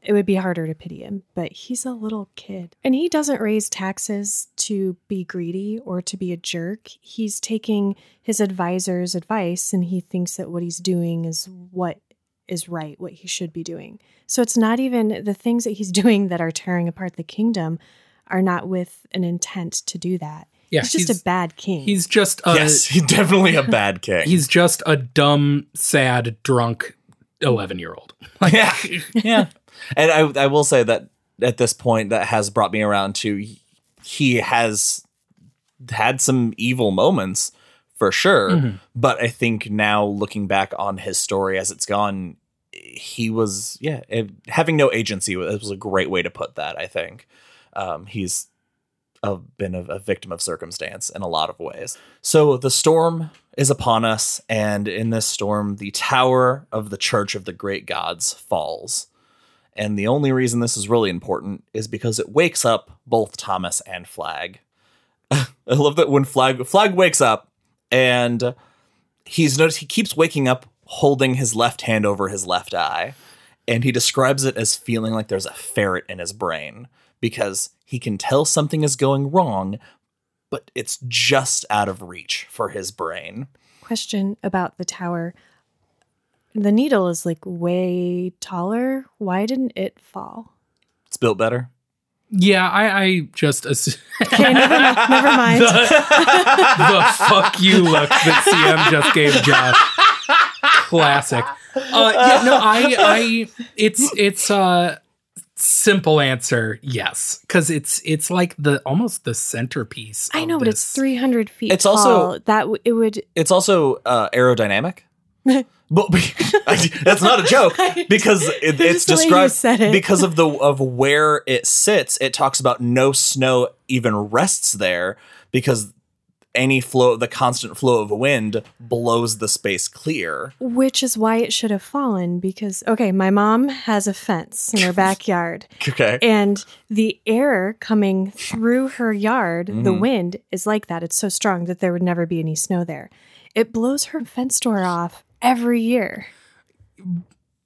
it would be harder to pity him. But he's a little kid. And he doesn't raise taxes to be greedy or to be a jerk. He's taking his advisor's advice and he thinks that what he's doing is what is right, what he should be doing. So it's not even the things that he's doing that are tearing apart the kingdom are not with an intent to do that.
Yeah,
he's just
he's-
a bad king.
he's just a,
yes, he's definitely a bad king.
he's just a dumb, sad, drunk 11 year old.
yeah, yeah. And I, I will say that at this point, that has brought me around to he has had some evil moments for sure.
Mhm.
But I think now looking back on his story as it's gone, he was yeah it, having no agency was was a great way to put that. I think um, he's a, been a, a victim of circumstance in a lot of ways. So the storm is upon us, and in this storm, the tower of the Church of the Great Gods falls. And the only reason this is really important is because it wakes up both Thomas and Flagg. I love that when Flagg Flagg wakes up and he's noticed he keeps waking up holding his left hand over his left eye. And he describes it as feeling like there's a ferret in his brain because he can tell something is going wrong, but it's just out of reach for his brain.
Question about the tower. The needle is like way taller. Why didn't it fall?
It's built better.
Yeah, I, I just assume
Okay, never, never mind.
the fuck you look that CM just gave Josh. Classic. Uh, yeah, no, I, I, it's, it's a simple answer, yes, because it's, it's like the almost the centerpiece.
I
of
know, but it's 300 feet
It's
tall.
also-
that w- it would.
It's also uh, aerodynamic. but that's not a joke because it, it's
Just the way you
described
said it.
because of the of where it sits. It talks about no snow even rests there because any flow, the constant flow of wind blows the space clear.
Which is why it should have fallen because, okay, my mom has a fence in her backyard,
Okay.
and the air coming through her yard, the
Mhm.
wind is like that. It's so strong that there would never be any snow there. It blows her fence door off every year.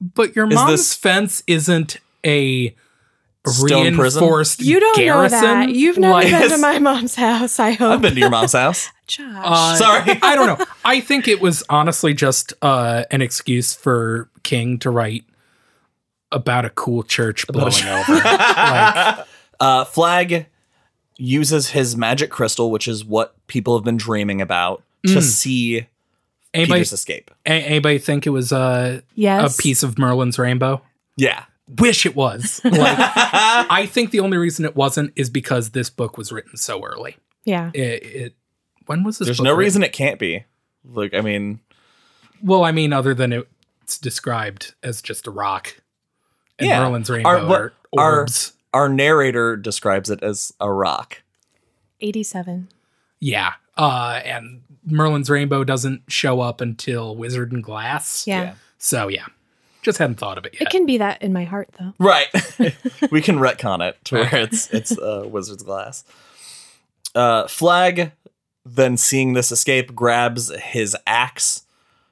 But your mom's
this-
fence isn't a
Stone prison?
reinforced
You don't
garrison.
know that. You've never
Like-
been to my mom's house, I hope.
I've been to your mom's house.
Josh.
Uh,
Sorry.
I don't know. I think it was honestly just uh, an excuse for King to write about a cool church blowing over. like,
Uh, Flagg uses his magic crystal, which is what people have been dreaming about, to
Mm.
see
anybody,
Peter's escape.
a- anybody think it was uh,
yes.
a piece of Merlin's rainbow?
Yeah.
Wish it was. Like, I think the only reason it wasn't is because this book was written so early.
Yeah.
It, it when was this?
There's
book
no
written?
reason it can't be. Like, I mean,
Well, I mean, other than it's described as just a rock, and
Yeah.
Merlin's rainbow
Our- what-
are
our-
orbs.
our narrator describes it as a rock.
87.
Yeah. Uh, and Merlin's rainbow doesn't show up until Wizard and Glass.
Yeah.
So yeah, just hadn't thought of it yet.
It can be that in my heart, though.
Right. we can retcon it to where it's it's uh, Wizard's Glass. Uh, Flagg, then seeing this escape, grabs his axe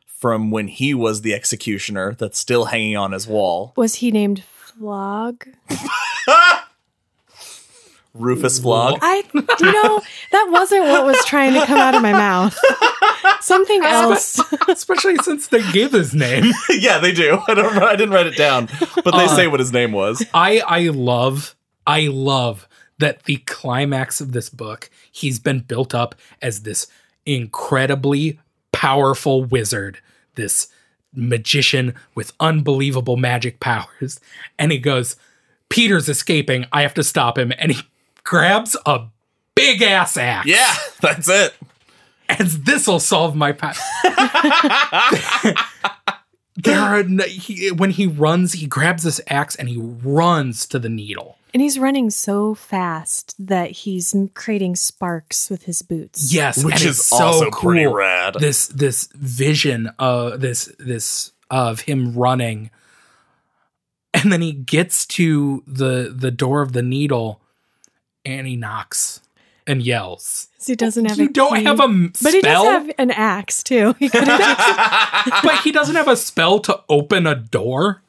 from when he was the executioner that's still hanging on his wall.
Was he named Flog?
Rufus Flog.
I, you know, that wasn't what was trying to come out of my mouth. Something else.
Especially since they give his name.
yeah, they do. I don't. I didn't write it down, but they
Uh,
say what his name was.
I I love I love that the climax of this book he's been built up as this incredibly powerful wizard, this magician with unbelievable magic powers, and he goes, "Peter's escaping. I have to stop him," and he grabs a big ass axe.
Yeah, that's it.
And this'll solve my pa- there are no, he, when he runs he grabs this axe and he runs to the needle
And he's running so fast that he's creating sparks with his boots.
yes
Which
and
is
it's so
also
cool.
pretty rad.
this this vision of this this of him running and then he gets to the the door of the needle and he knocks and yells.
He doesn't have
you
a
don't
key.
have a m-
But he does
spell
have an axe, too. He could have
but he doesn't have a spell to open a door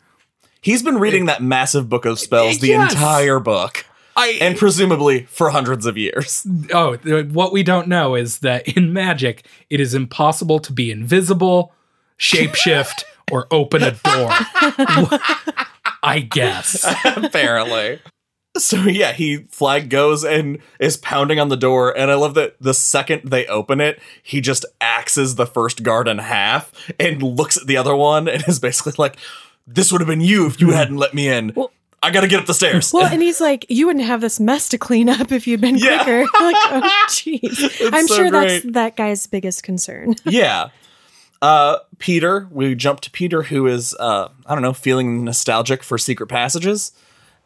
He's been reading that massive book of spells the
Yes.
entire book,
I
and presumably for hundreds of years.
oh, th- what we don't know is that in magic, it is impossible to be invisible, shapeshift, or open a door. I guess.
Apparently. So yeah, he Flagg goes and is pounding on the door, and I love that the second they open it, he just axes the first guard in half and looks at the other one and is basically like, "This would have been you if you hadn't let me in.
Well-
I gotta get up the stairs."
Well, and he's like, "You wouldn't have this mess to clean up if you'd been
Yeah.
quicker." like, oh, jeez. I'm
so
sure
great.
that's that guy's biggest concern.
yeah. Uh, Peter, we jump to Peter, who is, uh, I don't know, feeling nostalgic for secret passages,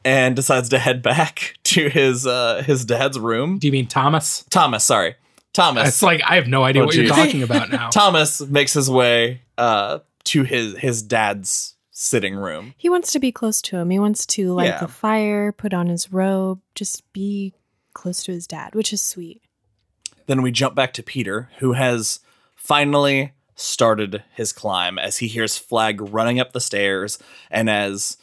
and decides to head back to his uh, his dad's room.
Do you mean Thomas?
Thomas, sorry, Thomas.
It's like I have no idea
Oh,
what you're talking about now.
Thomas makes his way uh, to his his dad's sitting room.
He wants to be close to him. He wants to light
Yeah.
the fire, put on his robe, just be close to his dad, which is sweet.
Then we jump back to Peter, who has finally started his climb as he hears Flagg running up the stairs, and as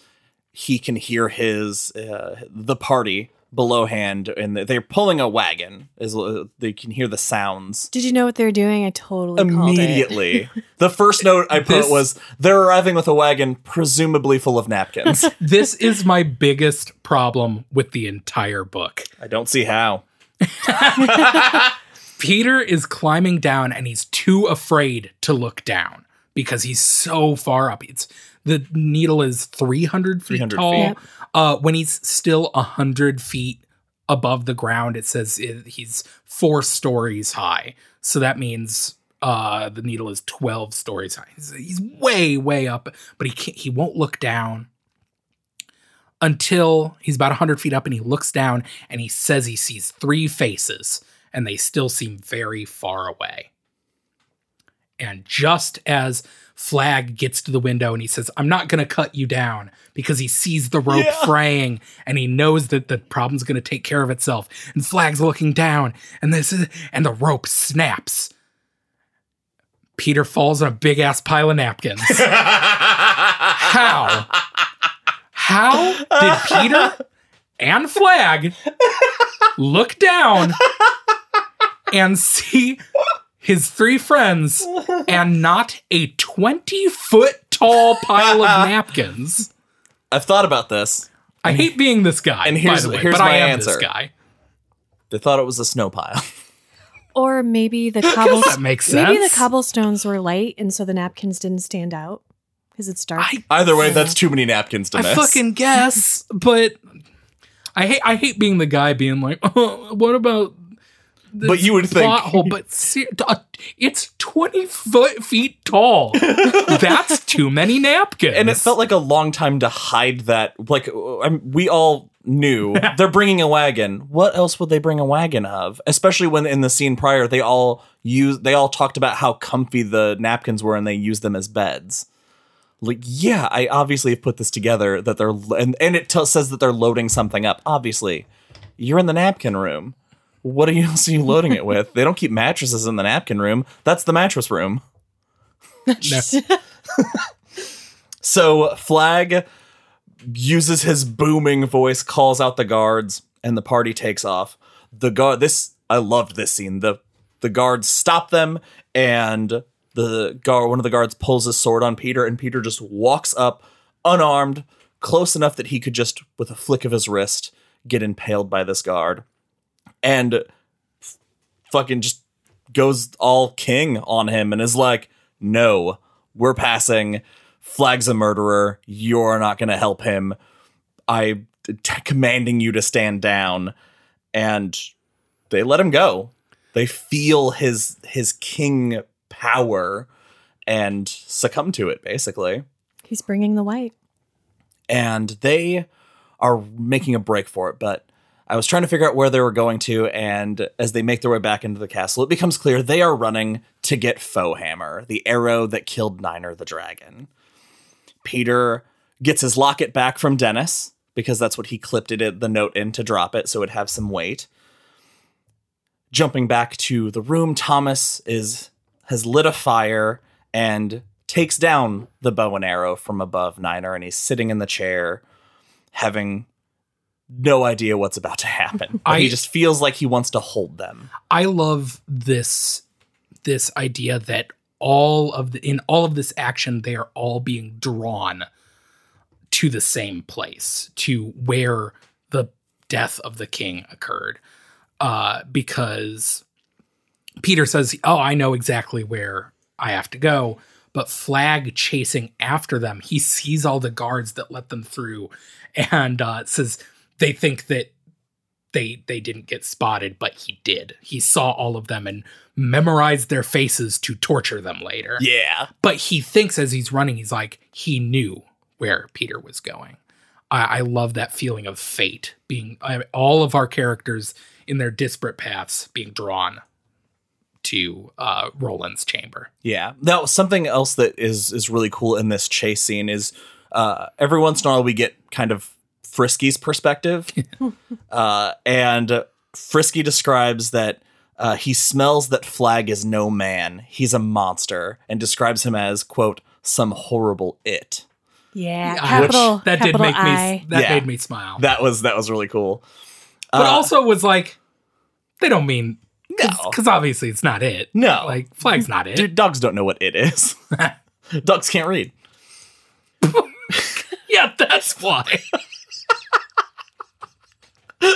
he can hear his uh, the party below hand, and they're pulling a wagon. As uh, they can hear the sounds.
Did you know what they're doing? I totally called it.
Immediately, the first note I put
This-
was they're arriving with a wagon, presumably full of napkins.
this is my biggest problem with the entire book.
I don't see how.
Peter is climbing down and he's too afraid to look down because he's so far up. It's the needle is 300 feet
300
tall.
feet.
Uh, when he's still 100 feet above the ground, it says it, he's four stories high. So that means uh, the needle is 12 stories high. He's, he's way, way up, but he can't, he won't look down until he's about 100 feet up and he looks down and he says he sees three faces and they still seem very far away. And just as Flagg gets to the window and he says, I'm not going to cut you down because he sees the rope
Yeah.
fraying and he knows that the problem's going to take care of itself. And Flagg's looking down and this is, and the rope snaps. Peter falls on a big ass pile of napkins. How? How did Peter and Flagg look down and see his three friends and not a 20 foot tall pile of napkins?
I've thought about this.
I hate being this guy,
And here's-
by the way,
here's
but I
my
am
answer.
this guy.
They thought it was a snow pile.
Or maybe the cobble
That makes sense.
maybe the cobblestones were light and so the napkins didn't stand out because it's dark.
I,
Either way, that's too many napkins to mess.
I
miss.
fucking guess, but I hate I hate being the guy being like, oh, what about this
But you would think-
hole? But ser- uh, it's twenty foot feet tall. That's too many napkins.
and it felt like a long time to hide that. Like i we all knew they're bringing a wagon. What else would they bring a wagon of? Especially when in the scene prior, they all use they all talked about how comfy the napkins were, and they used them as beds. Like, yeah, I obviously have put this together that they're and and it t- says that they're loading something up. Obviously, you're in the napkin room. What are you else are you loading it with? They don't keep mattresses in the napkin room. That's the mattress room. So Flagg uses his booming voice, calls out the guards, and the party takes off. The guard this I loved this scene. The the guards stop them and the guard one of the guards pulls his sword on Peter and Peter just walks up unarmed, close enough that he could just with a flick of his wrist get impaled by this guard. And f- fucking just goes all king on him and is like, "No, we're passing. Flagg's a murderer. You're not going to help him. I t- commanding you to stand down." And they let him go. They feel his his king power and succumb to it basically.
He's bringing the white.
And they are making a break for it, but I was trying to figure out where they were going to, and as they make their way back into the castle, it becomes clear they are running to get Foehammer, the arrow that killed Niner the dragon. Peter gets his locket back from Dennis because that's what he clipped it the note in to drop it, so it'd have some weight. Jumping back to the room, Thomas is has lit a fire and takes down the bow and arrow from above Niner, and he's sitting in the chair, having no idea what's about to happen. But he just feels like he wants to hold them.
I love this this idea that all of the in all of this action they are all being drawn to the same place to where the death of the king occurred uh, because Peter says, "Oh, I know exactly where I have to go." But Flagg chasing after them, he sees all the guards that let them through, and uh, says they think that they they didn't get spotted, but he did. He saw all of them and memorized their faces to torture them later.
Yeah.
But he thinks as he's running, he's like he knew where Peter was going. I, I love that feeling of fate being I, all of our characters in their disparate paths being drawn to uh, Roland's chamber.
Yeah. Now, something else that is is really cool in this chase scene is uh, every once in a while we get kind of Frisky's perspective, uh, and Frisky describes that uh, he smells that Flagg is no man; he's a monster, and describes him as quote some horrible it.
Yeah,
I-
capital.
that did make
I.
me that
Yeah.
made me smile.
That was that was really cool.
but
Uh,
also was like they don't mean
no,
because obviously it's not it.
No.
like Flagg's not it.
Dude, dogs don't know what it is. dogs can't read.
yeah, that's why. I'm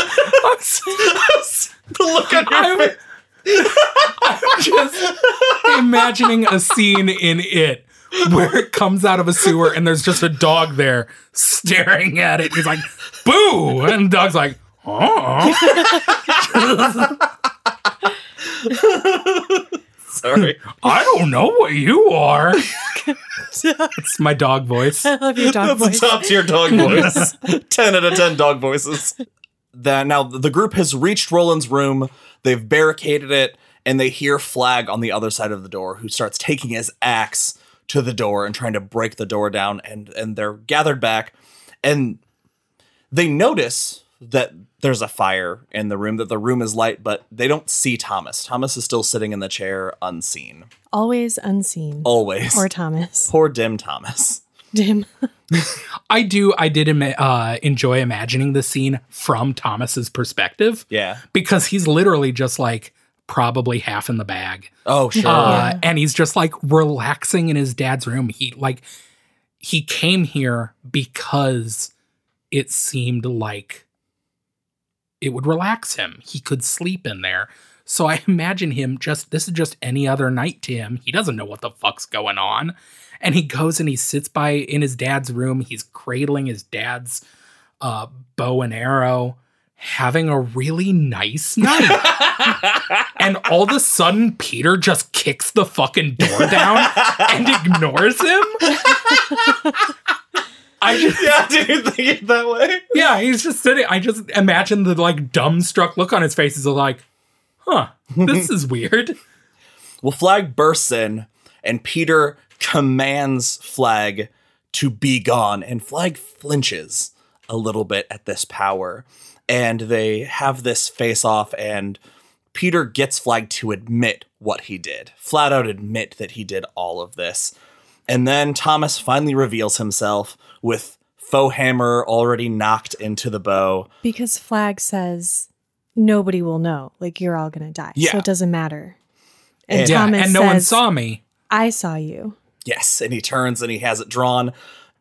s-
The look on your
I'm,
face.
I'm just imagining a scene in it where it comes out of a sewer and there's just a dog there staring at it. He's like, boo! And the dog's like, oh.
Sorry.
I don't know what you are. it's my dog voice.
I love your dog
That's
voice.
top tier dog voice. 10 out of 10 dog voices. That now the group has reached Roland's room. They've barricaded it and they hear Flagg on the other side of the door who starts taking his axe to the door and trying to break the door down and and they're gathered back and they notice that there's a fire in the room that the room is light but they don't see Thomas. Thomas is still sitting in the chair unseen.
Always unseen.
Always.
Poor Thomas.
Poor dim Thomas.
Dim.
I do. I did ima- uh, enjoy imagining the scene from Thomas's perspective
Yeah.
because he's literally just like probably half in the bag,
Oh, sure.
uh,
Yeah.
and he's just like relaxing in his dad's room. He like he came here because it seemed like it would relax him. He could sleep in there. So I imagine him just this is just any other night to him. He doesn't know what the fuck's going on. And he goes and he sits by in his dad's room. He's cradling his dad's uh, bow and arrow, having a really nice night. and all of a sudden, Peter just kicks the fucking door down and ignores him. I just,
yeah, dude, think it that way.
yeah, he's just sitting. I just imagine the like dumbstruck look on his face. is like, huh, this is weird.
Well, Flagg bursts in, and Peter commands Flagg to be gone, and Flagg flinches a little bit at this power, and they have this face off, and Peter gets Flagg to admit what he did, flat out admit that he did all of this. And then Thomas finally reveals himself with Foehammer already knocked into the bow.
Because Flagg says nobody will know. Like you're all gonna die.
Yeah.
So it doesn't matter. And,
And-
Yeah,
Thomas
and no
says,
one saw me.
I saw you.
Yes, and he turns and he has it drawn.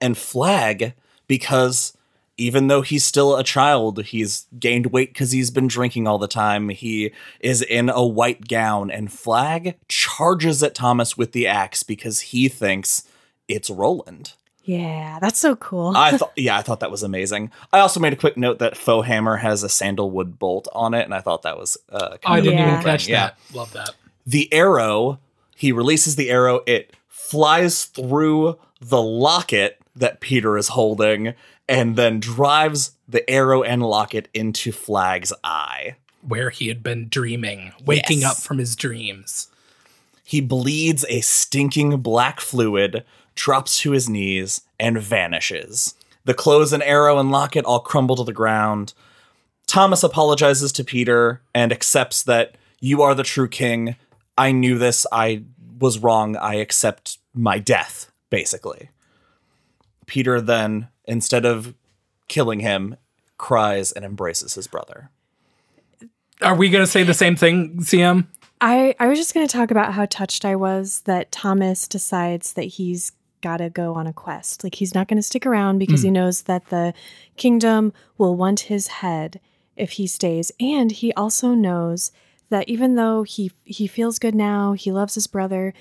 And Flagg, because even though he's still a child, he's gained weight because he's been drinking all the time. He is in a white gown, and Flagg charges at Thomas with the axe because he thinks it's Roland.
Yeah, that's so cool.
I thought, yeah, I thought that was amazing. I also made a quick note that Foehammer has a sandalwood bolt on it, and I thought that was uh, kind
I
of
didn't
Yeah.
even catch.
Yeah.
that. Love that.
the arrow he releases the arrow it flies through the locket that peter is holding and then drives the arrow and locket into Flagg's eye
Where he had been dreaming, waking
Yes.
up from his dreams.
he bleeds a stinking black fluid drops to his knees and vanishes the clothes and arrow and locket all crumble to the ground thomas apologizes to peter and accepts that you are the true king i knew this i was wrong i accept my death basically peter then instead of killing him cries and embraces his brother
Are we going to say the same thing, CM?
I, I was just going to talk about how touched I was that Thomas decides that he's gotta go on a quest. Like he's not gonna stick around because he hmm. knows that the kingdom will want his head if he stays. And he also knows that even though he he feels good now, he loves his brother,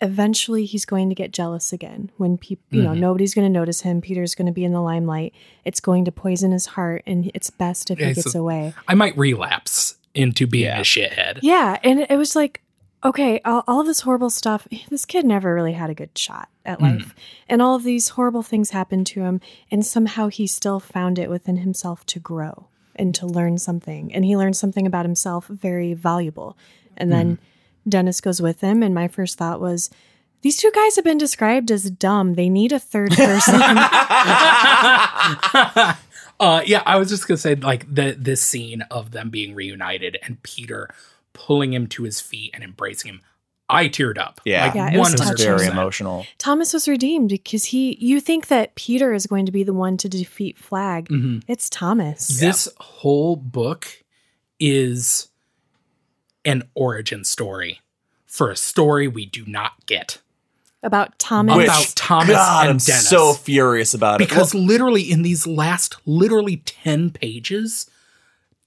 eventually he's going to get jealous again when people you know nobody's going to notice him peter's going to be in the limelight it's going to poison his heart and it's best if
Yeah,
he
so-
gets away
I might relapse into being
Yeah.
a shithead.
yeah and it was like okay all, all of this horrible stuff this kid never really had a good shot at
Mm.
life and all of these horrible things happened to him and somehow he still found it within himself to grow and to learn something. And he learned something about himself very valuable. And then dennis goes with him and my first thought was these two guys have been described as dumb. They need a third person.
Uh, yeah, I was just gonna say like the this scene of them being reunited and Peter pulling him to his feet and embracing him. I teared up.
Yeah.
like,
Yeah, it was
It's
100%.
very emotional.
thomas was redeemed because he you think that peter is going to be the one to defeat Flagg
Mhm.
it's thomas
This whole book is an origin story for a story we do not get.
about thomas
Which- About Thomas
God,
and
I'm
Dennis.
so furious about it.
Because literally in these last literally 10 pages,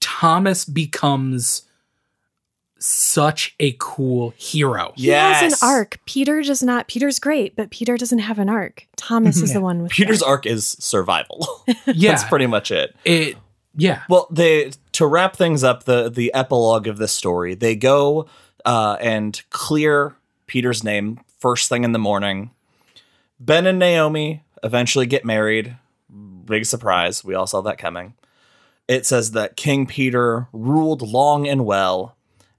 Thomas becomes such a cool hero.
He has an arc. Peter does not. Peter's great, but Peter doesn't have an arc. Thomas is the one with the
Peter's
arc.
arc is survival.
Yeah.
That's pretty much it.
it yeah.
Well, they to wrap things up, the the epilogue of this story, they go uh, and clear Peter's name first thing in the morning. Ben and Naomi eventually get married. Big surprise. We all saw that coming. It says that King Peter ruled long and well,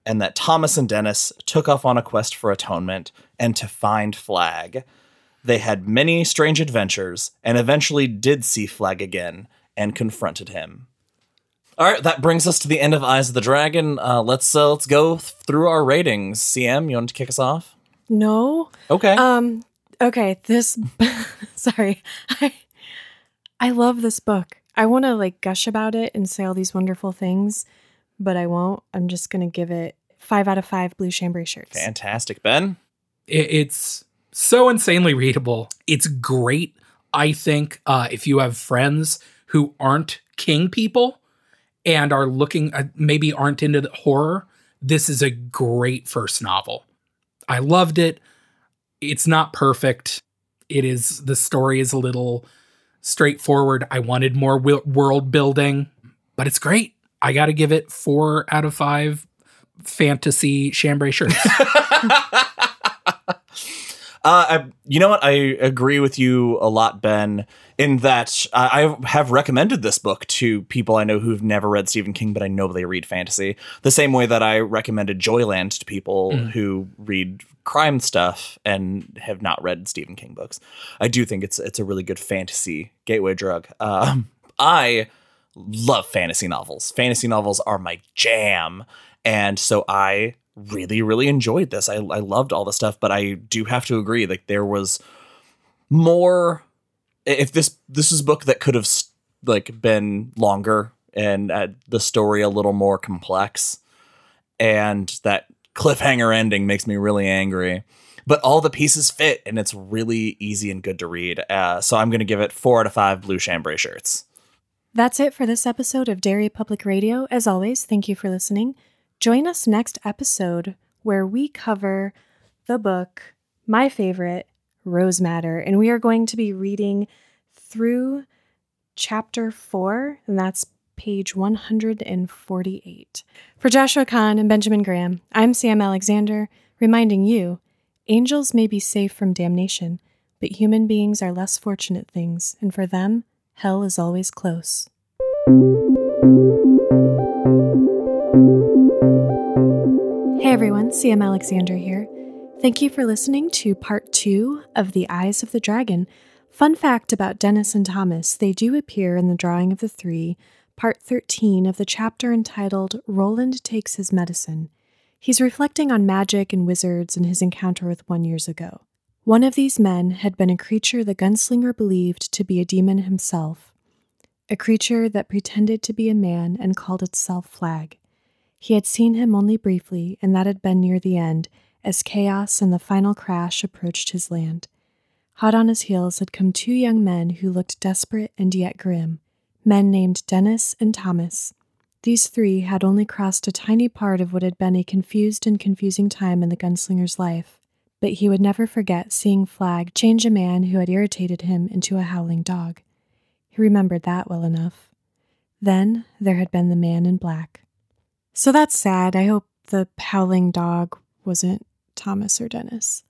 and that Thomas and Dennis took off on a quest for atonement and to find Flagg. They had many strange adventures and eventually did see Flagg again and confronted him. All right, that brings us to the end of Eyes of the Dragon. Uh, let's uh, let's go through our ratings. CM, you want to kick us off?
No.
Okay.
Um. Okay. This. sorry. I. I love this book. I want to like gush about it and say all these wonderful things, but I won't. I'm just gonna give it five out of five blue chambray shirts.
Fantastic, Ben.
It's so insanely readable. It's great, I think, uh, if you have friends who aren't king people and are looking, uh, maybe aren't into the horror, this is a great first novel. I loved it. It's not perfect. It is, the story is a little straightforward. I wanted more wi- world building, but it's great. I got to give it four out of five fantasy chambray shirts.
Uh, I, you know what? I agree with you a lot, Ben, in that I, I have recommended this book to people I know who've never read Stephen King, but I know they read fantasy. The same way that I recommended Joyland to people who read crime stuff and have not read Stephen King books. I do think it's it's a really good fantasy gateway drug. Um, I love fantasy novels. Fantasy novels are my jam. And so I really, really enjoyed this. I, I loved all the stuff, but I do have to agree, like there was more if this this is a book that could have like been longer and uh, the story a little more complex and that cliffhanger ending makes me really angry but all the pieces fit and it's really easy and good to read uh, so i'm going to give it four out of five blue chambray shirts
That's it for this episode of Derry Public Radio. As always, thank you for listening. Join us next episode where we cover the book, my favorite, Rose Madder, and we are going to be reading through chapter four, and that's page 148. For Joshua Kahn and Benjamin Graham, I'm Sam Alexander, reminding you angels may be safe from damnation, but human beings are less fortunate things, and for them, hell is always close. Hey everyone, CM Alexander here. Thank you for listening to part two of The Eyes of the Dragon. Fun fact about Dennis and Thomas they do appear in the drawing of the three, part 13 of the chapter entitled Roland Takes His Medicine. He's reflecting on magic and wizards and his encounter with one years ago. One of these men had been a creature the gunslinger believed to be a demon himself, a creature that pretended to be a man and called itself Flagg. He had seen him only briefly, and that had been near the end, as chaos and the final crash approached his land. hot on his heels had come two young men who looked desperate and yet grim men named Dennis and Thomas. These three had only crossed a tiny part of what had been a confused and confusing time in the gunslinger's life, but he would never forget seeing Flagg change a man who had irritated him into a howling dog. He remembered that well enough. Then there had been the man in black. So that's sad. I hope the howling dog wasn't Thomas or Dennis.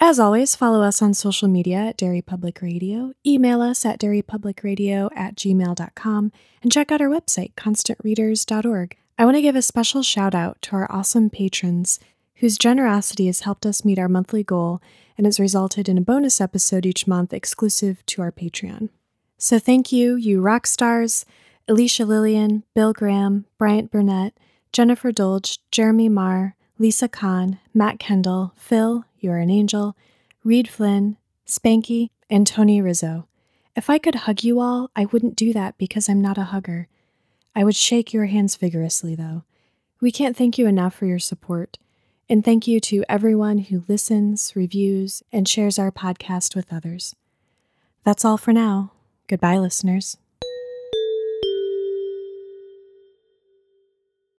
As always, follow us on social media at Derry Public Radio, email us at derrypublicradio at gmail.com, and check out our website, constantreaders.org. I want to give a special shout out to our awesome patrons whose generosity has helped us meet our monthly goal and has resulted in a bonus episode each month exclusive to our Patreon. So thank you, you rock stars, Alicia Lillian, Bill Graham, Bryant Burnett, Jennifer Dolge, Jeremy Marr, Lisa Kahn, Matt Kendall, Phil, You're an Angel, Reed Flynn, Spanky, and Tony Rizzo. If I could hug you all, I wouldn't do that because I'm not a hugger. I would shake your hands vigorously, though. We can't thank you enough for your support. And thank you to everyone who listens, reviews, and shares our podcast with others. That's all for now. Goodbye, listeners.